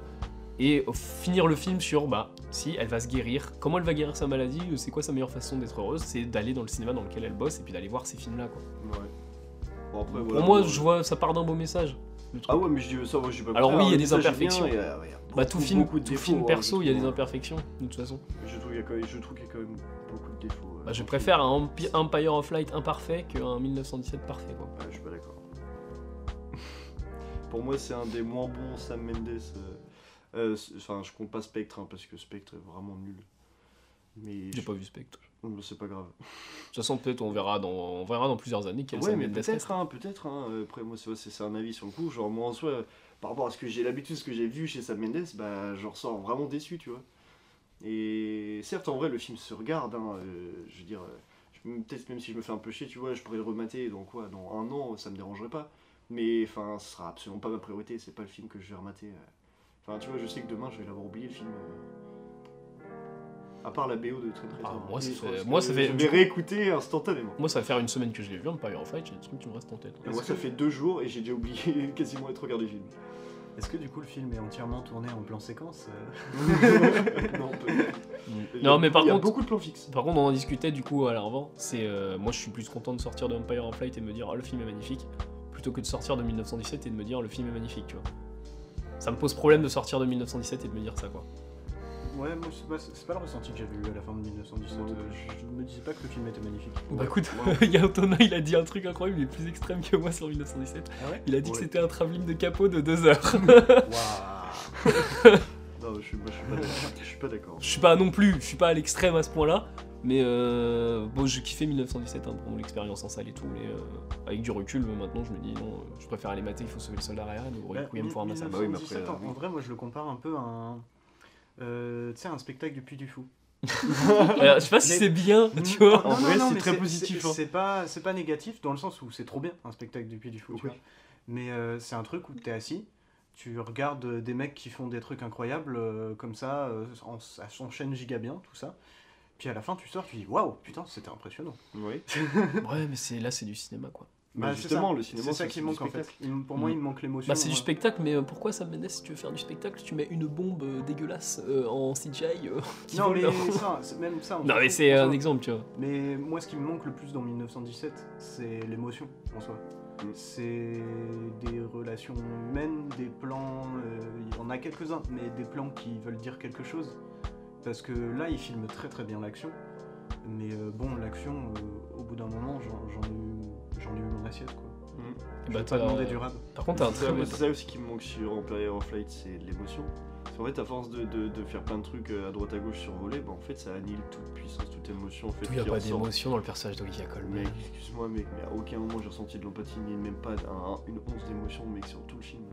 Et finir le film sur, bah, si elle va se guérir, comment elle va guérir sa maladie, euh, c'est quoi sa meilleure façon d'être heureuse, c'est d'aller dans le cinéma dans lequel elle bosse, et puis d'aller voir ces films-là, quoi. Ouais. Bon, après, Pour moi, je vois, ça part d'un beau message. le truc. Ah ouais, mais je dis ça, moi je suis pas Alors oui, il y a le des imperfections. bien, il y a- il y a Bah, tout film, tout défauts, film hein, perso, il y a des hein. imperfections, de toute façon. Je trouve qu'il y a quand même, je trouve qu'il y a quand même beaucoup de défauts. euh, Bah, je préfère un Empi- Empire of Light imparfait qu'un 1917 parfait, quoi. Ouais, je suis pas d'accord. *laughs* Pour moi, c'est un des moins bons Sam Mendes. euh, Enfin, je compte pas Spectre, hein, parce que Spectre est vraiment nul. Mais J'ai je- pas vu Spectre. Bon, c'est pas grave. De toute façon, peut-être on verra dans, on verra dans plusieurs années quel Ouais, mais peut-être, hein, peut-être. Hein. Après, moi, c'est c'est- c'est un avis sur le coup. Genre, moi, en soi, par rapport à ce que j'ai l'habitude, ce que j'ai vu chez Sam Mendes, bah, je ressors vraiment déçu, tu vois. Et certes, en vrai, le film se regarde. Hein, euh, je veux dire, euh, je- peut-être même si je me fais un peu chier, tu vois, je pourrais le remater dans quoi Dans un an, ça me dérangerait pas. Mais enfin, ce sera absolument pas ma priorité. C'est pas le film que je vais remater. euh. Enfin, tu vois, je sais que demain, je vais l'avoir oublié le film. euh. À part la BO de Train Ah, moi, ça fait- moi, ça fait- Je vais réécouter instantanément. Moi, ça va faire une semaine que je l'ai vu, Empire of Light, j'ai des trucs qui me restent en tête. Moi, ça fait deux jours et j'ai déjà oublié *laughs* quasiment être regardé le film. Est-ce que du coup le film est entièrement tourné en plan séquence euh *laughs* non, peu. Il y a- Non, mais par il y a contre, beaucoup de plans fixes. par contre, on en discutait du coup à l'avant. C'est, euh, moi, je suis plus content de sortir de Empire of Light et de me dire, ah, le film est magnifique, plutôt que de sortir de 1917 et de me dire, le film est magnifique, tu vois. Ça me pose problème de sortir de 1917 et de me dire ça, quoi. Ouais, moi c'est pas, c'est pas le ressenti que j'avais eu à la fin de 1917. Moi non euh, je, je me disais pas que le film était magnifique. Bah écoute, Ouais. *laughs* il y a Antonin, il a dit un truc incroyable, il est plus extrême que moi sur 1917. Ah ouais Il a dit que c'était un travelling de capot de deux heures. Waouh *laughs* Non, je suis, moi. Je suis pas d'accord. Je suis pas non plus, je suis pas à l'extrême à ce point-là, mais euh, bon, j'ai kiffé 1917 hein, pour mon expérience en salle et tout, mais euh, avec du recul, maintenant je me dis non, euh, je préfère aller mater, il faut sauver le soldat Ryan ou Bah, Requiem pour un massacre. Bah oui, mais 1917, après, en- euh, en vrai, moi je le compare un peu à un. euh, tu sais, un spectacle du Puy du Fou. *laughs* Je sais pas si Mais- c'est bien, *laughs* tu vois. En vrai, c'est très positif, c'est- hein. C'est pas, c'est pas négatif dans le sens où c'est trop bien un spectacle du Puy du Fou. tu Oui. vois. Mais euh, c'est un truc où t'es assis, tu regardes des mecs qui font des trucs incroyables euh, comme ça, euh, en- ça s'enchaîne giga bien, tout ça. Puis à la fin, tu sors, tu dis waouh, putain, c'était impressionnant. Oui. *laughs* Ouais, mais c'est là, c'est du cinéma quoi. Mais Bah, c'est justement, ça. le cinéma, c'est ça c'est qui manque en fait. pour moi, Mm. il me manque l'émotion. Bah, c'est du euh, spectacle, mais euh, pourquoi ça Mendes, si tu veux faire du spectacle, tu mets une bombe euh, dégueulasse euh, en CGI euh, *laughs* qui Non, vole mais ça, c'est- même ça. on Non, mais c'est un exemple, tu vois. Mais moi, ce qui me manque le plus dans 1917, c'est l'émotion en soi. Mm. C'est des relations humaines, des plans. euh, il y en a quelques-uns, mais des plans qui veulent dire quelque chose. Parce que là, il filme très très bien l'action. Mais euh, bon, l'action, euh, au bout d'un moment, j'en ai, eu- j'en ai eu mon assiette quoi. Et Je bah, pas du rab. Par contre, t'as un C'est ça, très c'est ça aussi qui me manque sur Empire of Light, c'est de l'émotion. Parce qu'en fait, à force de, de- de faire plein de trucs euh, à droite à gauche survolés, bah en fait, ça annihile toute puissance, toute émotion. En fait, Il n'y a pas d'émotion dans le personnage d'Olivia Colman. Mec, excuse-moi, mec, mais à aucun moment j'ai ressenti de l'empathie, ni même pas un- une once d'émotion, mec, sur tout le film.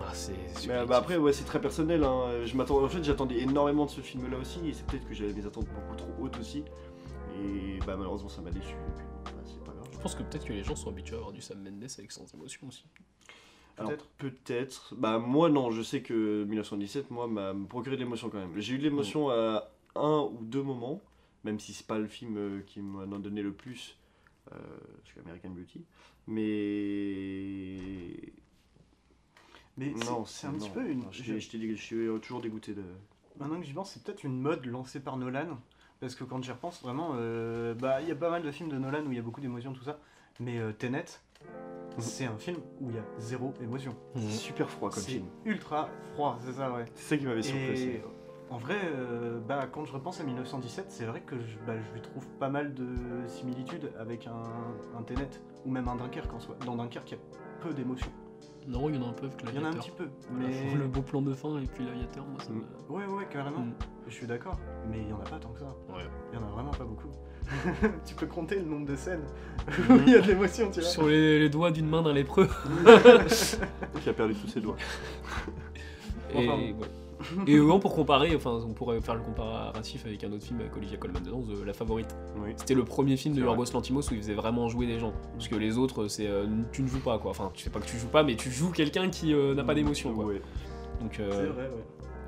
Ah, c'est Mais, bah, après, ouais, c'est très personnel. Hein. Je m'attends, en fait, j'attendais énormément de ce film-là aussi, et c'est peut-être que j'avais mes attentes beaucoup trop hautes aussi. Et bah, malheureusement, ça m'a déçu. Et puis, bon, bah, c'est pas grave. Je pense que peut-être que les gens sont habitués à avoir du Sam Mendes avec sans émotion aussi. Alors, Peut-être. Peut-être. Bah, moi, non, je sais que 1917, moi, m'a procuré de l'émotion quand même. J'ai eu de l'émotion à un ou deux moments, même si c'est pas le film euh, qui m'en a donné le plus, euh, parce American Beauty. Mais. Mais c'est- Non, c'est un non. petit peu une. Non, Je t'ai- je t'ai dit- je suis euh, toujours dégoûté de. Maintenant que j'y pense, c'est peut-être une mode lancée par Nolan. Parce que quand j'y repense, vraiment, euh, bah, il y a pas mal de films de Nolan où il y a beaucoup d'émotions, tout ça. Mais euh, Tenet, c'est un film où il y a zéro émotion. C'est super froid comme C'est film. ultra froid, c'est ça, ouais. C'est ça qui m'avait surpris. Et en vrai, euh, bah, quand je repense à 1917, c'est vrai que je, bah, je lui trouve pas mal de similitudes avec un, un Tenet ou même un Dunkerque en soi. Dans Dunkerque, il y a peu d'émotions. Non, il y en a un peu avec Il y en a un l'aviateur. petit peu, mais. *laughs* Le beau plan de fin et puis l'aviateur, moi ça Mm. me. Ouais, ouais, carrément. Mm. Je suis d'accord, mais il y en a pas tant que ça. Ouais. Il y en a vraiment pas beaucoup. *laughs* tu peux compter le nombre de scènes où il y a de l'émotion, tu vois. Sur les, les doigts d'une main d'un lépreux. *laughs* Qui a perdu tous ses doigts. Et, Enfin, ouais. *laughs* et pour comparer, enfin on pourrait faire le comparatif avec un autre film avec Olivia Colman dedans, The- La Favorite. Oui. C'était le premier film de. Yorgos Lantimos où il faisait vraiment jouer des gens. Parce que les autres, c'est euh, tu ne joues pas quoi. Enfin, tu sais pas que tu joues pas, mais tu joues quelqu'un qui euh, n'a pas d'émotion quoi. Ouais, Donc euh, C'est vrai, ouais.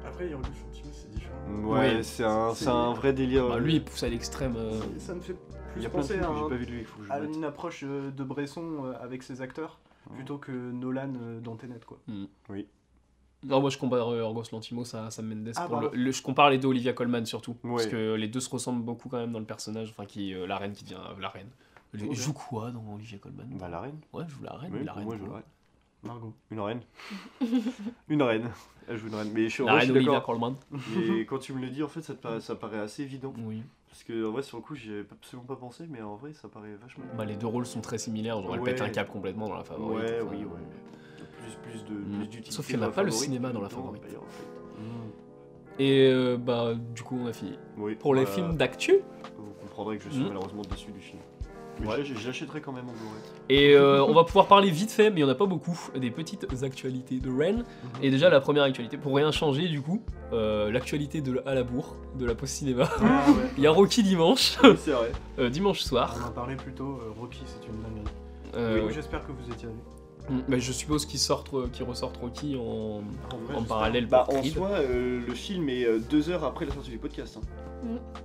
Après, Yorgos Lanthimos, c'est différent. ouais Oui. c'est un, C'est- c'est un vrai délire. bah, lui il pousse à l'extrême. euh, Ça me fait il y plus a de penser à, que j'ai un- pas vu de lui, il faut que je à mette. une approche de Bresson avec ses acteurs plutôt que Nolan dans Tenet, quoi. Non, moi je compare euh, Yorgos Lantimos à Sam Mendes. Ah, pour le, pardon. le- je compare les deux Olivia Colman surtout. Parce que les deux se ressemblent beaucoup quand même dans le personnage. Enfin, qui, euh, la reine qui devient euh, la reine. Elle joue quoi dans Olivia Colman? Bah, la reine. Ouais, je joue la reine. Oui, la reine. moi, je joue la reine. Margot. Une reine. *laughs* une reine. Elle joue une reine. Mais je suis, La reine Olivia. Colman. Mais quand tu me le dis, en fait, ça, paraît, ça paraît assez évident. Oui. Parce que, en vrai, sur le coup, j'y avais absolument pas pensé, mais en vrai, ça paraît vachement. Bah, les deux rôles sont très similaires. Genre, elle pète un câble complètement dans la favorite. ouais, enfin, oui, ouais. Plus, plus de, Mm. plus d'utilité. Sauf qu'elle dans n'a pas le cinéma dans la favorite. en fait. Et euh, bah, du coup, on a fini. Oui, Pour les bah, films d'actu. Vous comprendrez que je suis Mm. malheureusement déçu du film. Mais Ouais. l'achèterai quand même en Blu-ray. Et euh, on va pouvoir parler vite fait, mais il n'y en a pas beaucoup, des petites actualités de Rennes. Et déjà, la première actualité, pour rien changer du coup, euh, l'actualité de à la bourre, de la post cinéma. Ah ouais. *laughs* Il y a Rocky dimanche, Oui, c'est vrai. euh, dimanche soir. On en parlait plus tôt, Rocky c'est une dinguerie. Oui. J'espère que vous étiez allés. Mm, bah, je suppose qu'ils sortent, euh, qu'ils ressortent Rocky en, En vrai, en j'espère. parallèle Bah, en Creed. soi, euh, le film est euh, deux heures après la sortie du podcast. hein.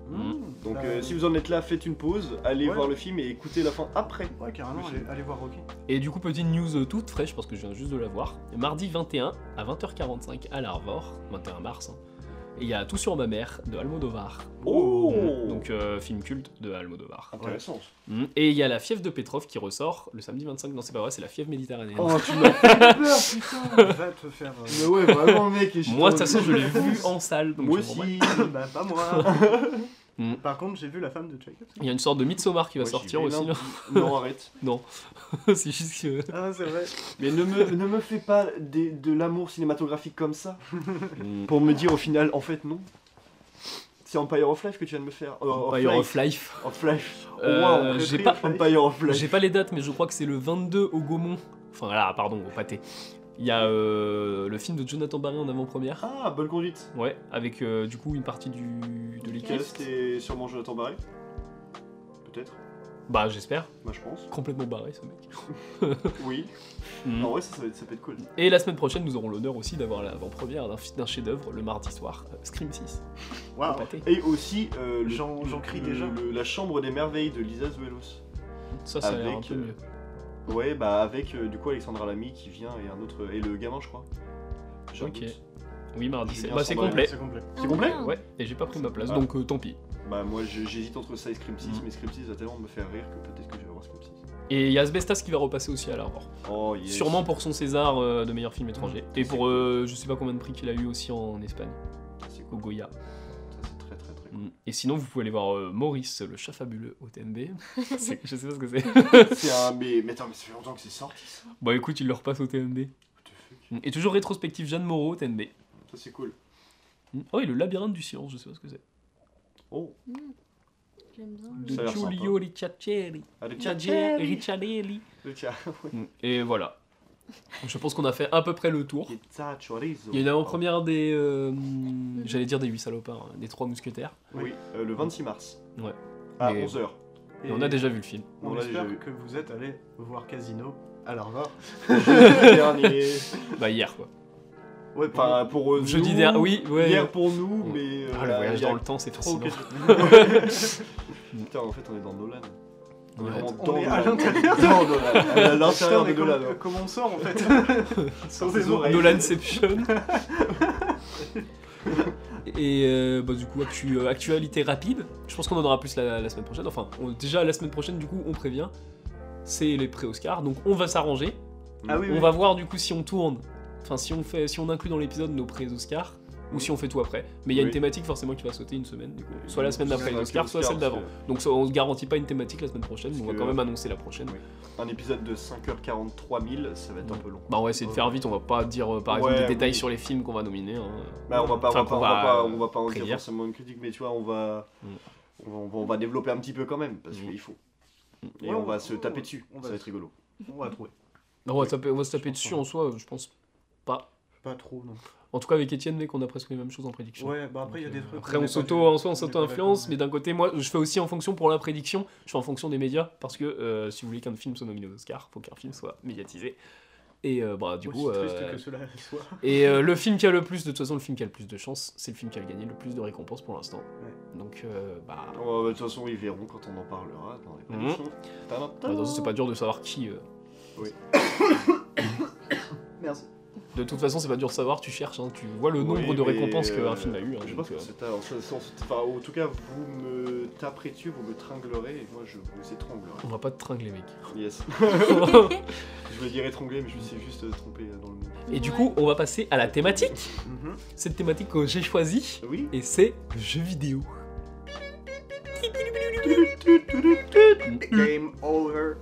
Mmh. Donc, Bah, euh, si vous en êtes là, faites une pause, allez Ouais. voir le film et écoutez la fin après. Ouais, carrément, Le allez, voir Rocky. Et du coup, petite news toute fraîche, parce que je viens juste de la voir. Mardi 21 à 20h45 à l'Arvor, 21 mars. hein. Et il y a Tout sur ma mère de Almodovar. Oh Donc, euh, film culte de Almodovar. Intéressant. Mm. Et il y a La fièvre de Petrov qui ressort le samedi 25. Non, c'est pas vrai, c'est La fièvre méditerranéenne. Oh, tu *laughs* m'as fait peur, putain Va te faire. euh, Mais ouais, vraiment, mec. et je Moi, de toute façon, je l'ai vu en salle. Donc Moi aussi. bah, pas moi. *laughs* Mm. Par contre, j'ai vu la femme de Jacob. Il y a une sorte de Midsommar qui va sortir vais aussi. Non, arrête. *laughs* *laughs* c'est juste que. Ah, c'est vrai. Mais ne me, ne me fais pas des- de l'amour cinématographique comme ça. Mm. Pour me dire au final, en fait, non. C'est Empire of Life que tu viens de me faire. Euh, Empire Life. of Life. Of Life. Euh, Wow, j'ai très pas- très Empire of Life. J'ai pas les dates, mais je crois que c'est le 22 au Gaumont. Enfin, là, pardon, au pâté. Il y a euh, le film de Jonathan Barré en avant-première. Ah, bonne conduite. Ouais, avec euh, du coup une partie du, de l'équipe. Cast et sûrement Jonathan Barré. Peut-être. Bah, j'espère. Moi, je pense. Complètement barré ce mec. *laughs* Oui. Mm. En vrai, ça, ça, va être- ça peut être cool. Et la semaine prochaine, nous aurons l'honneur aussi d'avoir l'avant-première d'un chef-d'œuvre le mardi soir, euh, Scream 6. au Waouh. Et aussi, euh, J'en- crie le- déjà. le- La chambre des merveilles de Lisa Zuelos. Ça, ça a l'air un Avec, peu euh, mieux. Ouais, bah avec euh, du coup Alexandra Lamy qui vient et un autre. Et le gamin, je crois. J'ai un Ok. doute. Oui, mardi, c'est Julien bah, c'est complet. C'est complet. C'est complet. Ouais, et j'ai pas pris ma place, Ah. donc euh, tant pis. Bah, moi je- j'hésite entre ça et Scream 6, Mm. mais Scream 6 va tellement me faire rire que peut-être que je vais voir Scream 6. Et il y a Asbestas qui va repasser aussi à l'Arvor. Oh, yes. Sûrement pour son César euh, de meilleur film étranger. Et C'est pour euh, je sais pas combien de prix qu'il a eu aussi en Espagne, C'est au cool. Goya. Et sinon, vous pouvez aller voir euh, Maurice, le chat fabuleux au TNB. *laughs* C'est- je sais pas ce que c'est. *laughs* c'est un. Mais, mais attends, mais ça fait longtemps que c'est sorti ça. Bon, écoute, il le repasse au fuck Mm. Et toujours rétrospective Jeanne Moreau au TNB. Ça, c'est cool. Mm. Oh, et le labyrinthe du silence, je sais pas ce que c'est. Oh, J'aime bien. De Ça a l'air Giulio Ricciarelli. ah, le Ricciarelli. chat. Ricciarelli. Mm. Et voilà. Je pense qu'on a fait à peu près le tour. Il y a une avant-première des. euh, J'allais dire des 8 salopards, hein, des 3 mousquetaires. Oui, euh, le 26 mars. Ouais. À Mais- 11h. Et on a déjà vu le film. On On l'a déjà espère vu. que vous êtes allés voir Casino à l'Arvor. dernier. *laughs* Bah, hier quoi. Ouais, pour Enfin, pour euh, Jeudi nous, dernier, oui, ouais. Hier pour nous, Mm. mais. euh, Ah, le voyage il y a dans le temps, c'est trop fascinant. *laughs* Putain, en fait, on est dans Nolan. On Ouais. est à l'intérieur. Nolan. À de Nolan. comment, hein. comment on sort en fait *laughs* Sans des oreilles. Nolanception. Et euh, bah, du coup, actu- euh, actualité rapide. Je pense qu'on en aura plus la, la semaine prochaine. Enfin, on- déjà la semaine prochaine, du coup, on prévient. C'est les pré-Oscars. Donc on va s'arranger. Ah oui, On oui. va voir du coup si on tourne. Enfin, si on, fait, si on inclut dans l'épisode nos pré-Oscars. Ou si on fait tout après. Mais il y a Oui. une thématique forcément qui va sauter une semaine. Du coup. Soit la semaine d'après les Soit Oscars, soit celle d'avant. Donc on se garantit pas une thématique la semaine prochaine, mais on va quand même annoncer la prochaine. Oui. Un épisode de 5h43 000, ça va être un peu long. Bah on va essayer de faire vite, on va pas dire euh, par exemple des détails oui. sur les films qu'on va nominer. hein. Bah, on va pas, Enfin, on va pas, qu'on on va va, pas, euh, on va pas en dire forcément une critique, mais tu vois, on va, Mm. on va, on va- on va développer un petit peu quand même, parce Mm. qu'il faut. Mm. Et Ouais, on va se taper dessus, on va ça va être rigolo. On va trouver. On va, taper- on va se taper dessus en soi, je pense pas. Pas trop, non. En tout cas avec Étienne, mec, on a presque les mêmes choses en prédiction. Ouais, bah après il y a Donc, des euh, trucs. Après, on s'auto, en soi, on s'auto-influence, mais d'un côté, moi, je fais aussi en fonction pour la prédiction, je fais en fonction des médias, parce que euh, si vous voulez qu'un film soit nominé aux Oscars, faut qu'un film soit médiatisé. Et euh, bah, du Aussi coup, triste euh, que cela *laughs* soit. et euh, le film qui a le plus, de toute façon, le film qui a le plus de chance, c'est le film qui a gagné le plus de récompenses pour l'instant. Donc, euh, bah, Oh, bah, De toute façon, ils verront quand on en parlera dans les Mhm. prédictions. Bah, c'est pas dur de savoir qui. euh, *coughs* Merci. De toute façon, c'est pas dur de savoir, tu cherches, hein, tu vois le Oui, nombre de récompenses qu'un euh, film a eu. hein, Je pense que euh, c'est enfin, en tout cas, vous me taperez dessus, vous me tringlerez, et moi je vous étranglerai. on va pas te tringler, mec. Yes. *laughs* je voulais dire étrangler, mais je me suis juste trompé dans le mot. Et du coup, on va passer à la thématique. Mhm. Cette thématique que j'ai choisie, Oui et c'est jeux vidéo. Game over.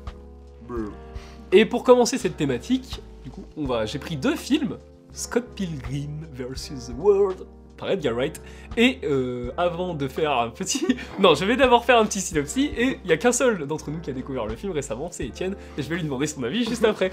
Et pour commencer cette thématique, du coup, on va, j'ai pris deux films, Scott Pilgrim vs. The World par Edgar Wright. Et euh, avant de faire un petit, *laughs* non, je vais d'abord faire un petit synopsis. Et il y a qu'un seul d'entre nous qui a découvert le film récemment, c'est Étienne. Et je vais lui demander son avis juste après,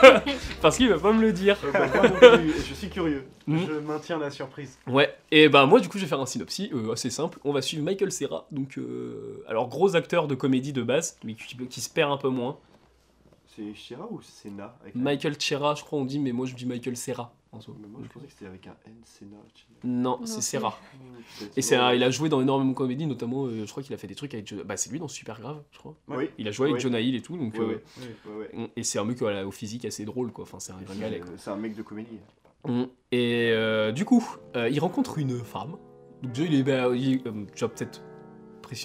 *laughs* parce qu'il va pas me le dire. Euh, bah, moi non plus, je suis curieux. Mm. Je maintiens la surprise. Ouais, et ben moi du coup je vais faire un synopsis euh, assez simple. On va suivre Michael Cera, donc euh, alors gros acteur de comédie de base, mais qui, qui se perd un peu moins. C'est Shira ou c'est Na avec un- Michael Cera, je crois on dit, mais moi je dis Michael Cera en soi. Mais moi je pensais que c'était avec un N, Sena. Non, Non, c'est. Peut-être. Et c'est un- il a joué dans énormément de comédies, notamment euh, je crois qu'il a fait des trucs avec Jo- bah c'est lui dans Super Grave, je crois. Oui, Il a joué avec Ouais. Jonah Hill et tout, donc Ouais, euh, ouais. ouais, ouais. et c'est un mec au physique assez drôle quoi. Enfin c'est un, un galet, quoi. Euh, C'est un mec de comédie. Mm. Et euh, du coup, euh, il rencontre une femme. Donc déjà, il est, bah, il- euh, déjà peut-être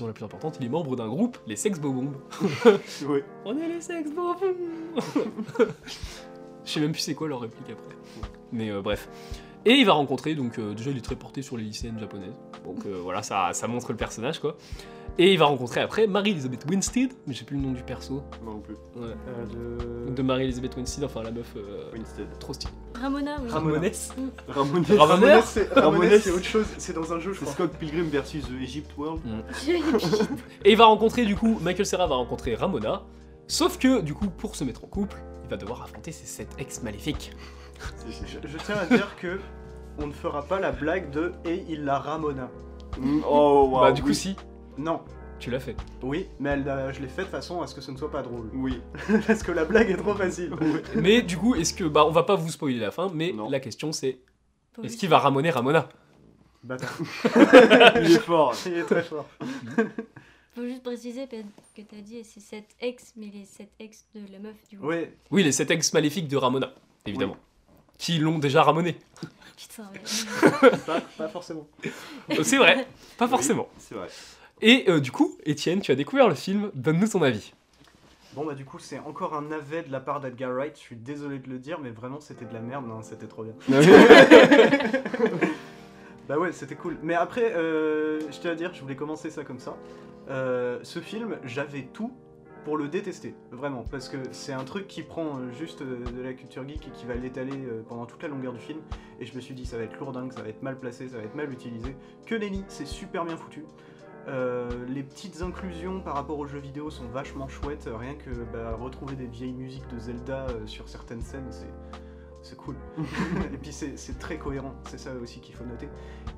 la plus importante, il est membre d'un groupe, les Sex Bobombs. *laughs* Ouais. On est les Sex Bobombs. Je sais même plus c'est quoi leur réplique après. Mais euh, bref. Et il va rencontrer, donc euh, déjà il est très porté sur les lycéennes japonaises. Donc euh, voilà, ça, ça montre le personnage quoi. Et il va rencontrer après Marie-Elizabeth Winstead, mais j'ai plus le nom du perso. Moi non plus. Ouais. Euh, de... De Marie-Elizabeth Winstead, enfin la meuf euh, Winstead. trop stylée. Ramona, oui. Ramones. Ramones. Ramones. Ramones, c'est Ramones. C'est autre chose. C'est dans un jeu, je C'est crois. Scott Pilgrim versus The Egypt World. Et il va rencontrer du coup, Michael Serra va rencontrer Ramona. Sauf que du coup, pour se mettre en couple, il va devoir affronter ses sept ex maléfiques. Je, je tiens à dire que on ne fera pas la blague de et il la Ramona. Mm, Oh, wow. bah du coup oui. si, Non. tu l'as fait. Oui, mais elle, l'a- je l'ai fait de façon à ce que ce ne soit pas drôle. Oui. *laughs* Parce que la blague est trop facile. mais du coup, est-ce que bah on va pas vous spoiler la fin, mais Non. la question c'est est-ce qu'il va ramoner Ramona? Bâtard. *laughs* *laughs* Il est fort. Il est très fort. Faut juste préciser peut-être que t'as dit c'est 7 ex, mais les 7 ex de la meuf du coup. Ouais, Oui, les sept ex maléfiques de Ramona, évidemment. Qui l'ont déjà ramoné. Putain, *laughs* pas, pas forcément. Euh, c'est vrai, pas forcément. C'est vrai. Et euh, du coup, Étienne, tu as découvert le film, donne-nous ton avis. Bon bah du coup c'est encore un navet de la part d'Edgar Wright, je suis désolé de le dire mais vraiment c'était de la merde, non c'était trop bien. *laughs* *laughs* Bah ouais c'était cool. Mais après euh, je tiens à dire, je voulais commencer ça comme ça. Euh, ce film j'avais tout pour le détester, vraiment, parce que c'est un truc qui prend euh, juste euh, de la culture geek et qui va l'étaler euh, pendant toute la longueur du film. Et je me suis dit ça va être lourdingue, ça va être mal placé, ça va être mal utilisé. Que nenni, c'est super bien foutu. Les petites inclusions par rapport aux jeux vidéo sont vachement chouettes. Rien que bah, retrouver des vieilles musiques de Zelda sur certaines scènes, c'est c'est cool. *laughs* et puis c'est c'est très cohérent, c'est ça aussi qu'il faut noter.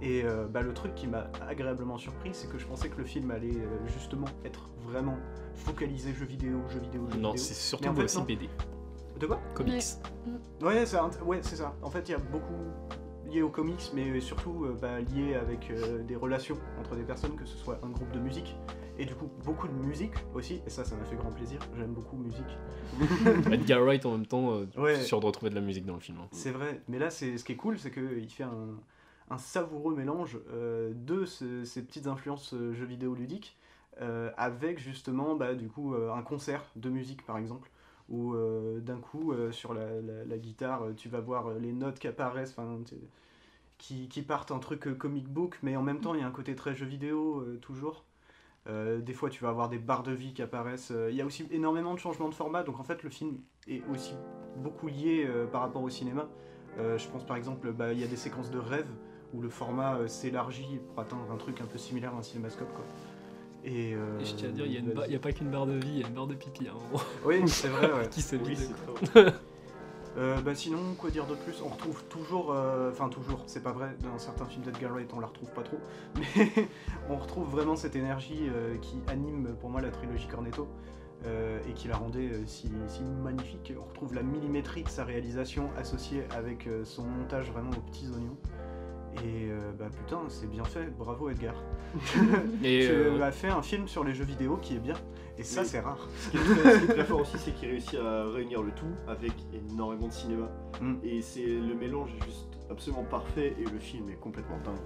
Et euh, bah, le truc qui m'a agréablement surpris, c'est que je pensais que le film allait euh, justement être vraiment focalisé jeux vidéo, jeux vidéo, jeux Non, vidéo. c'est surtout Mais en fait, aussi non. BD, De quoi? Comics. Ouais, c'est ouais, c'est ça. En fait, il y a beaucoup lié aux comics, mais surtout euh, bah, lié avec euh, des relations entre des personnes, que ce soit un groupe de musique, et du coup beaucoup de musique aussi, et ça, ça m'a fait grand plaisir. J'aime beaucoup musique. *laughs* Edgar Wright en même temps, euh, Ouais. c'est sûr de retrouver de la musique dans le film. hein. C'est vrai, mais là, c'est ce qui est cool, c'est qu'il fait un, un savoureux mélange de ce- ces petites influences jeux vidéo ludiques, avec justement, bah, du coup, un concert de musique, par exemple, où euh, d'un coup, euh, sur la, guitare, euh, tu vas voir les notes qui apparaissent, qui, partent un truc comic book, mais en même temps, il y a un côté très jeu vidéo, toujours. Des fois, tu vas avoir des barres de vie qui apparaissent. Il y a aussi énormément de changements de format, donc en fait, le film est aussi beaucoup lié par rapport au cinéma. Je pense par exemple, bah, il y a des séquences de rêve où le format s'élargit pour atteindre un truc un peu similaire à un cinémascope. Quoi. Et, euh, Et je tiens à dire, il y a, pas qu'une barre de vie, il y a une barre de pipi hein, *laughs* Oui, c'est vrai, ouais. *laughs* qui se Oui, vide. Euh, bah sinon, quoi dire de plus? On retrouve toujours, euh, enfin toujours, c'est pas vrai, dans certains films d'Edgar Wright on la retrouve pas trop, *laughs* mais on retrouve vraiment cette énergie qui anime pour moi la trilogie Cornetto et qui la rendait si, si magnifique. On retrouve la millimétrie de sa réalisation associée avec son montage vraiment aux petits oignons. Et euh, bah putain, c'est bien fait, bravo Edgar. *laughs* Et tu euh, as fait un film sur les jeux vidéo qui est bien, et ça Oui. c'est rare. Ce qui est très, *laughs* fort aussi, c'est qu'il réussit à réunir le tout avec énormément de cinéma. Mm. Et c'est le mélange est juste absolument parfait et le film est complètement dingue.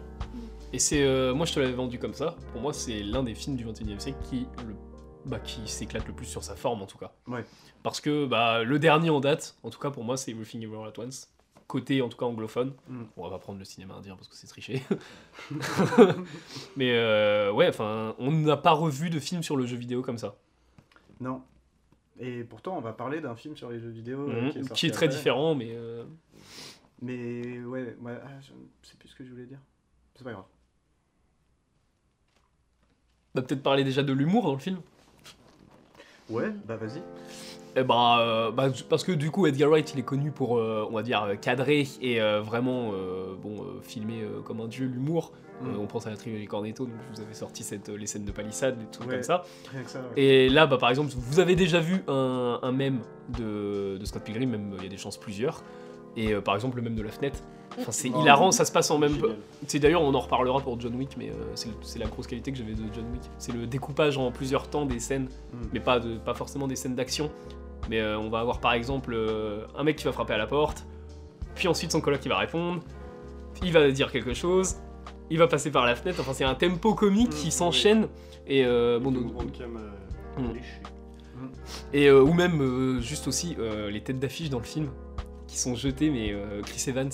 Et c'est, euh, moi je te l'avais vendu comme ça. Pour moi, c'est l'un des films du 21 e siècle qui, le, bah, qui s'éclate le plus sur sa forme en tout cas. Ouais. Parce que bah, le dernier en date, en tout cas pour moi, c'est Everything Everywhere at Once. Côté en tout cas anglophone. Mm. On va pas prendre le cinéma indien parce que c'est triché. *laughs* Mais euh, ouais, enfin, on n'a pas revu de film sur le jeu vidéo comme ça. Non. Et pourtant, on va parler d'un film sur les jeux vidéo euh, Mhm. qui est, sorti qui est très après. différent, mais euh, Mais ouais, ouais ah, je sais plus ce que je voulais dire. C'est pas grave. on va peut-être parler déjà de l'humour dans le film. Ouais, bah vas-y. Eh ben, euh, bah, parce que du coup, Edgar Wright, il est connu pour, euh, on va dire, euh, cadrer et euh, vraiment, bon, filmer comme un dieu l'humour. Mm. On pense à la trilogie Cornetto, donc vous avais sorti cette, les scènes de palissade, des trucs Ouais. comme ça. Ouais. Et là, bah, par exemple, vous avez déjà vu un, un mème de, de Scott Pilgrim, même il y a des chances plusieurs. Et par exemple, le mème de la fenêtre. Enfin, c'est Oh, hilarant, ça se passe en même. C'est d'ailleurs, on en reparlera pour John Wick, mais euh, c'est la grosse qualité que j'avais de John Wick. C'est le découpage en plusieurs temps des scènes, Mm. mais pas, de, pas forcément des scènes d'action. Mais euh, on va avoir par exemple euh, un mec qui va frapper à la porte, puis ensuite son coloc qui va répondre, il va dire quelque chose, il va passer par la fenêtre. Enfin, c'est un tempo comique Mm, qui oui. s'enchaîne. Et euh, bon, donc- grande cam euh, Mm. léchée. et euh, ou même euh, juste aussi euh, les têtes d'affiche dans le film qui sont jetées, mais euh, Chris Evans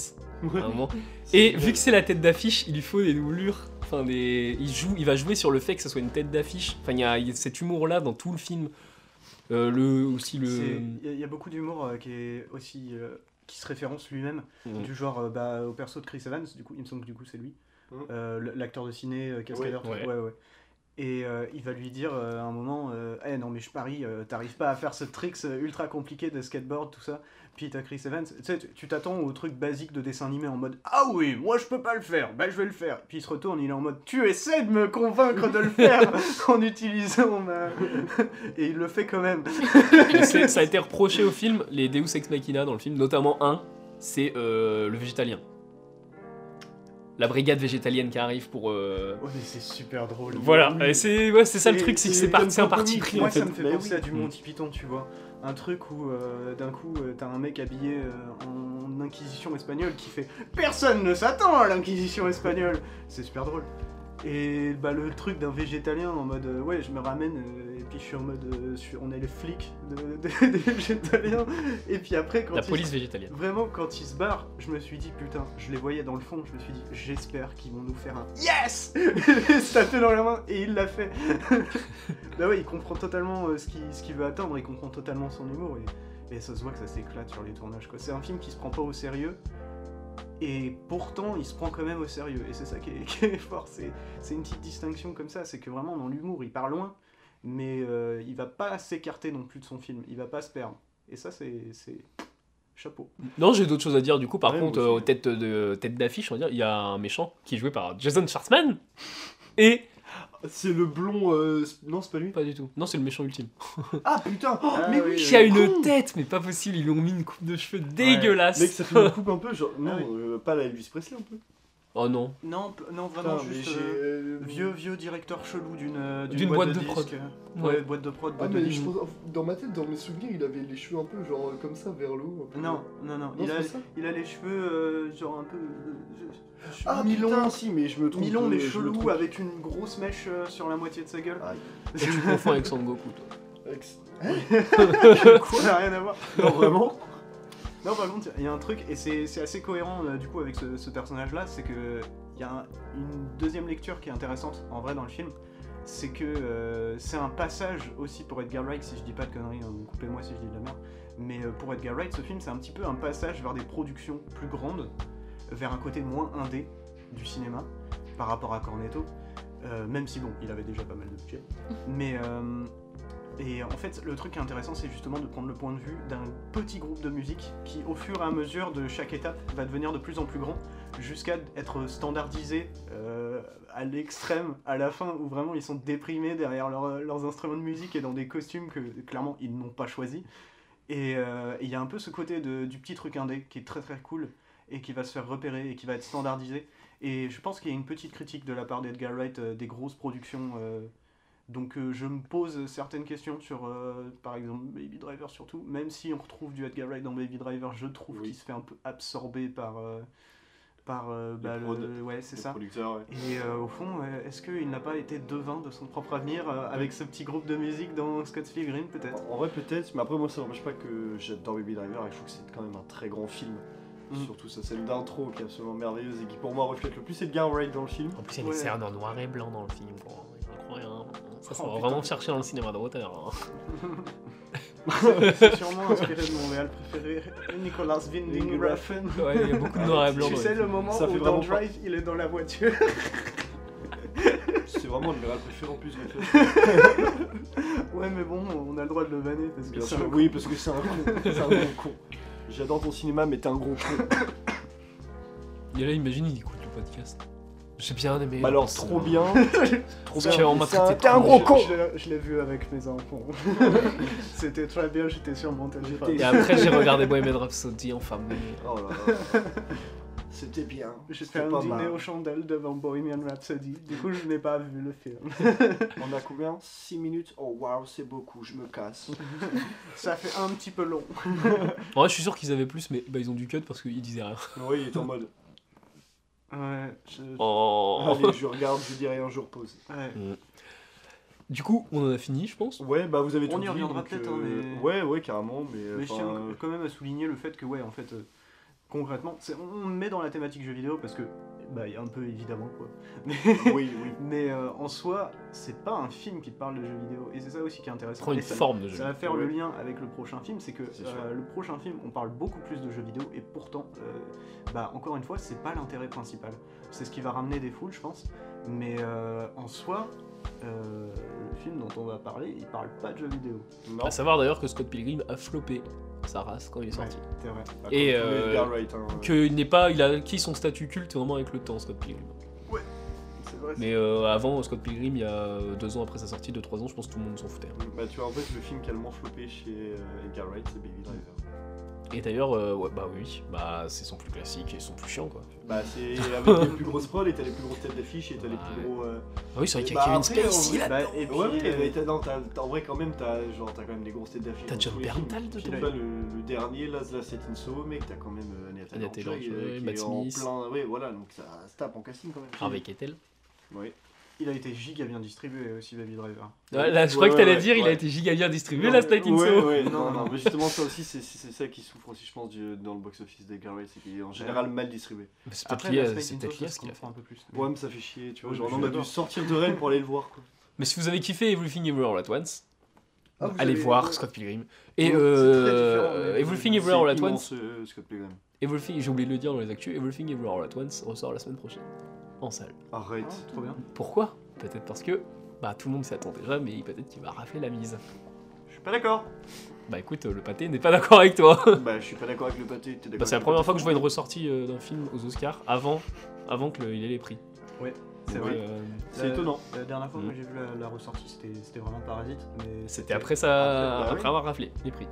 à un moment. *laughs* Et vu que c'est la tête d'affiche, il lui faut des doublures. Enfin, des... il, joue, il va jouer sur le fait que ça soit une tête d'affiche. Enfin, il y, a il y a cet humour-là dans tout le film. Euh, le, aussi le. Il y a- il y, a beaucoup d'humour euh, qui est aussi euh, qui se référence lui-même, Mm. du genre euh, bah, au perso de Chris Evans. Du coup, il me semble que du coup c'est lui, l- l'acteur de ciné, euh, cascadeur. Ouais. tout- ouais, ouais. Et euh, il va lui dire euh, à un moment, euh, eh non mais je parie, euh, t'arrives pas à faire ce trick euh, ultra compliqué de skateboard, tout ça. Puis t'as Chris Evans, tu sais, tu- tu t'attends au truc basique de dessin animé en mode Ah oui, moi je peux pas le faire, bah je vais le faire. Puis il se retourne, il est en mode Tu essaies de me convaincre de le faire *laughs* en utilisant ma. Et il le fait quand même. Ça a été reproché au film, les Deus Ex Machina dans le film, notamment un, c'est euh, le végétalien. La brigade végétalienne qui arrive pour. euh, Ouais, mais c'est super drôle. Voilà, Oui. c'est ouais, ça le truc, c'est que c'est c'est par- comme c'est un parti pris Moi, en fait. ça me fait Bah penser oui. à du Mm. Monty Python, tu vois. Un truc où euh, d'un coup, euh, t'as un mec habillé euh, en inquisition espagnole qui fait Personne ne s'attend à l'inquisition espagnole C'est super drôle. Et bah, le truc d'un végétalien en mode Ouais, je me ramène, puis je suis en mode euh, je suis- On est les flics de- de- *laughs* des végétaliens. Et puis après, quand La ils- police végétalienne. Vraiment, quand ils se barrent, je me suis dit, putain, je les voyais dans le fond, je me suis dit, j'espère qu'ils vont nous faire un yes Et se taper dans la main, et il l'a fait. *laughs* bah ouais, il comprend totalement euh, ce qu'il ce qu'il veut atteindre, il comprend totalement son humour, et, et ça se voit que ça s'éclate sur les tournages. quoi. C'est un film qui se prend pas au sérieux, et pourtant, il se prend quand même au sérieux, et c'est ça qui est, *laughs* qui est fort. C'est c'est une petite distinction comme ça, c'est que vraiment, dans l'humour, il part loin, mais euh, il va pas s'écarter non plus de son film, il va pas se perdre. Et ça, c'est... Chapeau. Non, j'ai d'autres choses à dire du coup. Par Ouais, contre, euh, aux têtes de tête d'affiche, on va dire, il y a un méchant qui est joué par Jason Schwartzman et C'est le blond. euh, Non, c'est pas lui? pas du tout. Non, c'est le méchant ultime. *laughs* Ah putain oh, Ah Mais oui, oui Qui a une tête, mais pas possible. Ils lui ont mis une coupe de cheveux dégueulasse. Mec, ça fait une *laughs* coupe un peu genre. Non, Ah euh, pas la Elvis Presley un peu. Oh non. Non, p- non Putain, vraiment mais juste j'ai. euh, euh, vieux vieux directeur chelou d'une euh, D'une boîte de disques. prod. Ouais, Ouais. boîte de prod, Ah, boîte de mais disques. je pense- dans ma tête, dans mes souvenirs, il avait les cheveux un peu genre comme ça vers le haut. un peu. Non, non, non, Non, il, c'est a, pas ça il a les cheveux euh, genre un peu euh, je- Ah, mi-long, putain, si, mais je me trompe. mi-long mais je me chelou trompe. avec une grosse mèche euh, sur la moitié de sa gueule. Ah, Et tu confonds avec Son Goku, toi. Avec- *laughs* Quoi, ça n'a rien à voir. Non, vraiment Non, par contre, il y a un truc, et c'est assez cohérent euh, du coup avec ce, personnage-là, c'est que il y a un- une deuxième lecture qui est intéressante en vrai dans le film. C'est que euh, c'est un passage aussi pour Edgar Wright, si je dis pas de conneries, hein, coupez-moi si je dis de la merde. Mais euh, pour Edgar Wright, ce film, c'est un petit peu un passage vers des productions plus grandes, vers un côté moins indé du cinéma par rapport à Cornetto. Même si bon, il avait déjà pas mal de budget. Mais et en fait, le truc intéressant, c'est justement de prendre le point de vue d'un petit groupe de musique qui, au fur et à mesure de chaque étape, va devenir de plus en plus grand, jusqu'à être standardisé euh, à l'extrême, à la fin, où vraiment ils sont déprimés derrière leur- leurs instruments de musique et dans des costumes que clairement ils n'ont pas choisis. Et euh, il y a un peu ce côté du petit truc indé qui est très très cool. et qui va se faire repérer et qui va être standardisé. Et je pense qu'il y a une petite critique de la part d'Edgar Wright euh, des grosses productions. Donc euh, je me pose certaines questions sur, euh, par exemple, Baby Driver surtout. Même si on retrouve du Edgar Wright dans Baby Driver, je trouve Oui. qu'il se fait un peu absorber par, euh, par euh, bah, le, ouais, c'est ça. ouais. Et euh, au fond, est-ce qu'il n'a pas été devin de son propre avenir euh, avec ce petit groupe de musique dans Scott Pilgrim peut-être? En vrai, peut-être, mais après, moi, ça n'empêche pas que j'adore Baby Driver et je trouve que c'est quand même un très grand film. Mm. Surtout sa scène d'intro qui est absolument merveilleuse et qui, pour moi, reflète le plus Edgar Wright dans le film. En plus, il y a des Ouais. en noir et blanc dans le film. quoi. Ça, ça Oh, va putain. vraiment chercher dans le cinéma d'auteur. hein. C'est sûrement inspiré de mon réal préféré, Nicolas Winding Refn. Ouais, il y a beaucoup de noir et blanc. Tu sais le moment Ça fait où dans pas- Drive, il est dans la voiture. C'est vraiment le réal préféré en plus, *laughs* ouais, mais bon, on a le droit de le vanner parce que un oui, parce que c'est un con. C'est un gros con. J'adore ton cinéma, mais t'es un gros con. Et là, imagine, il écoute le podcast. J'ai bien aimé. Bah alors, c'est trop bien. *laughs* Trop bien. m'a traité T'es un gros con. Je, l'ai- je l'ai vu avec mes enfants. *laughs* C'était très bien, j'étais sur mon téléphone. Et après, j'ai regardé Bohemian Rhapsody en famille. Oh là là. *laughs* C'était bien. J'ai fait un dîner mal. aux chandelles devant Bohemian Rhapsody. Du coup, je n'ai pas vu le film. On a combien? 6 minutes? Oh waouh, c'est beaucoup, je me casse. Ça fait un petit peu long. En vrai, je suis sûr qu'ils avaient plus, mais bah, ils ont du cut parce qu'ils disaient rien. Oui, il est en mode. Ouais, je... Oh. Allez, je regarde, je dis rien, je repose. ouais. Du coup, on en a fini, je pense. Ouais, bah vous avez On tout y dit, reviendra peut-être, euh, hein, mais- Ouais, ouais, carrément, mais. Mais je tiens quand même à souligner le fait que, ouais, en fait, euh, concrètement, c'est- on on met dans la thématique jeux vidéo parce que, bah, il y a un peu évidemment, quoi. *laughs* Mais, Oui, oui. mais euh, en soi, c'est pas un film qui parle de jeux vidéo. Et c'est ça aussi qui est intéressant. Prend une ça- forme de jeu. Ça va faire Ouais. le lien avec le prochain film, c'est que euh, le prochain film, on parle beaucoup plus de jeux vidéo et pourtant, euh, bah, encore une fois, c'est pas l'intérêt principal. C'est ce qui va ramener des foules, je pense. Mais euh, en soi, euh, le film dont on va parler, il parle pas de jeux vidéo. Non. À savoir d'ailleurs que Scott Pilgrim a floppé sa race quand il est sorti. Ouais, c'est vrai. Bah, et, euh, hein. Qu'il n'est pas, il a acquis son statut culte vraiment avec le temps, Scott Pilgrim. C'est vrai. Mais euh, avant, Scott Pilgrim, il y a deux ans après sa sortie, deux trois ans, je pense que tout le monde s'en foutait. Bah, tu vois, en fait, le film qui a le moins floppé chez euh, Edgar Wright, c'est Baby Driver. Et d'ailleurs, euh, ouais, bah oui, bah c'est son plus classique et son plus chiant quoi. Bah, c'est avec les plus grosses prods et t'as les plus grosses têtes d'affiche et t'as les plus gros. euh, Ah oui, c'est vrai qu'il y a Bah, Kevin Spacey vrai, là. Bah, et puis, Ouais, ouais, euh, mais t'as, non, t'as- t'as- en vrai, quand même, t'as, genre, t'as quand même des grosses têtes d'affiche. T'as John. Berntal là, le, le dernier, là, là c'est Inso, mec, t'as quand même euh, Anya euh, qui Matt est en Smith. plein. Ouais, voilà, donc ça se tape en casting quand même. Harvey Keitel. Oui. Il a été giga bien distribué aussi, Baby Driver. Ouais, là, je Ouais, crois que t'allais ouais, dire, il a ouais. été giga bien distribué Non, la ouais, Inso. ouais, Non, non, mais justement, ça aussi, c'est, ça qui souffre aussi, je pense, du- dans le box-office d'Edgar Wright, c'est qu'il est en général mal distribué. C'est peut-être Après, lié, la à- ce qu'il a fait. un peu plus. Ouais, mais ça fait chier, tu vois. Genre, on a dû sortir de Rennes pour aller le voir, quoi. Mais si vous avez kiffé Everything Everywhere All At Once, Ah, allez voir ouais. Scott Pilgrim. Et Ouais, euh, c'est très différent, mais- Everything Everywhere All At Once, euh, Scott Pilgrim. Everything, j'ai oublié de le dire dans les actus, Everything Everywhere All At Once ressort la semaine prochaine en salle. Arrête. Ah, trop bien. Pourquoi? Peut-être parce que bah tout le monde s'y attend déjà, mais peut-être qu'il va rafler la mise. Je suis pas d'accord. Bah écoute, euh, le pâté n'est pas d'accord avec toi. *laughs* bah, je suis pas d'accord avec le pâté, t'es d'accord Bah, c'est la première fois que je vois une ressortie euh, d'un film aux Oscars avant, avant qu'il ait les prix. C'est Donc, vrai. euh, C'est étonnant. La dernière fois Mm. que j'ai vu la, la ressortie, c'était c'était vraiment Parasite. mais C'était après, ça, Après, bah après oui. avoir raflé les prix.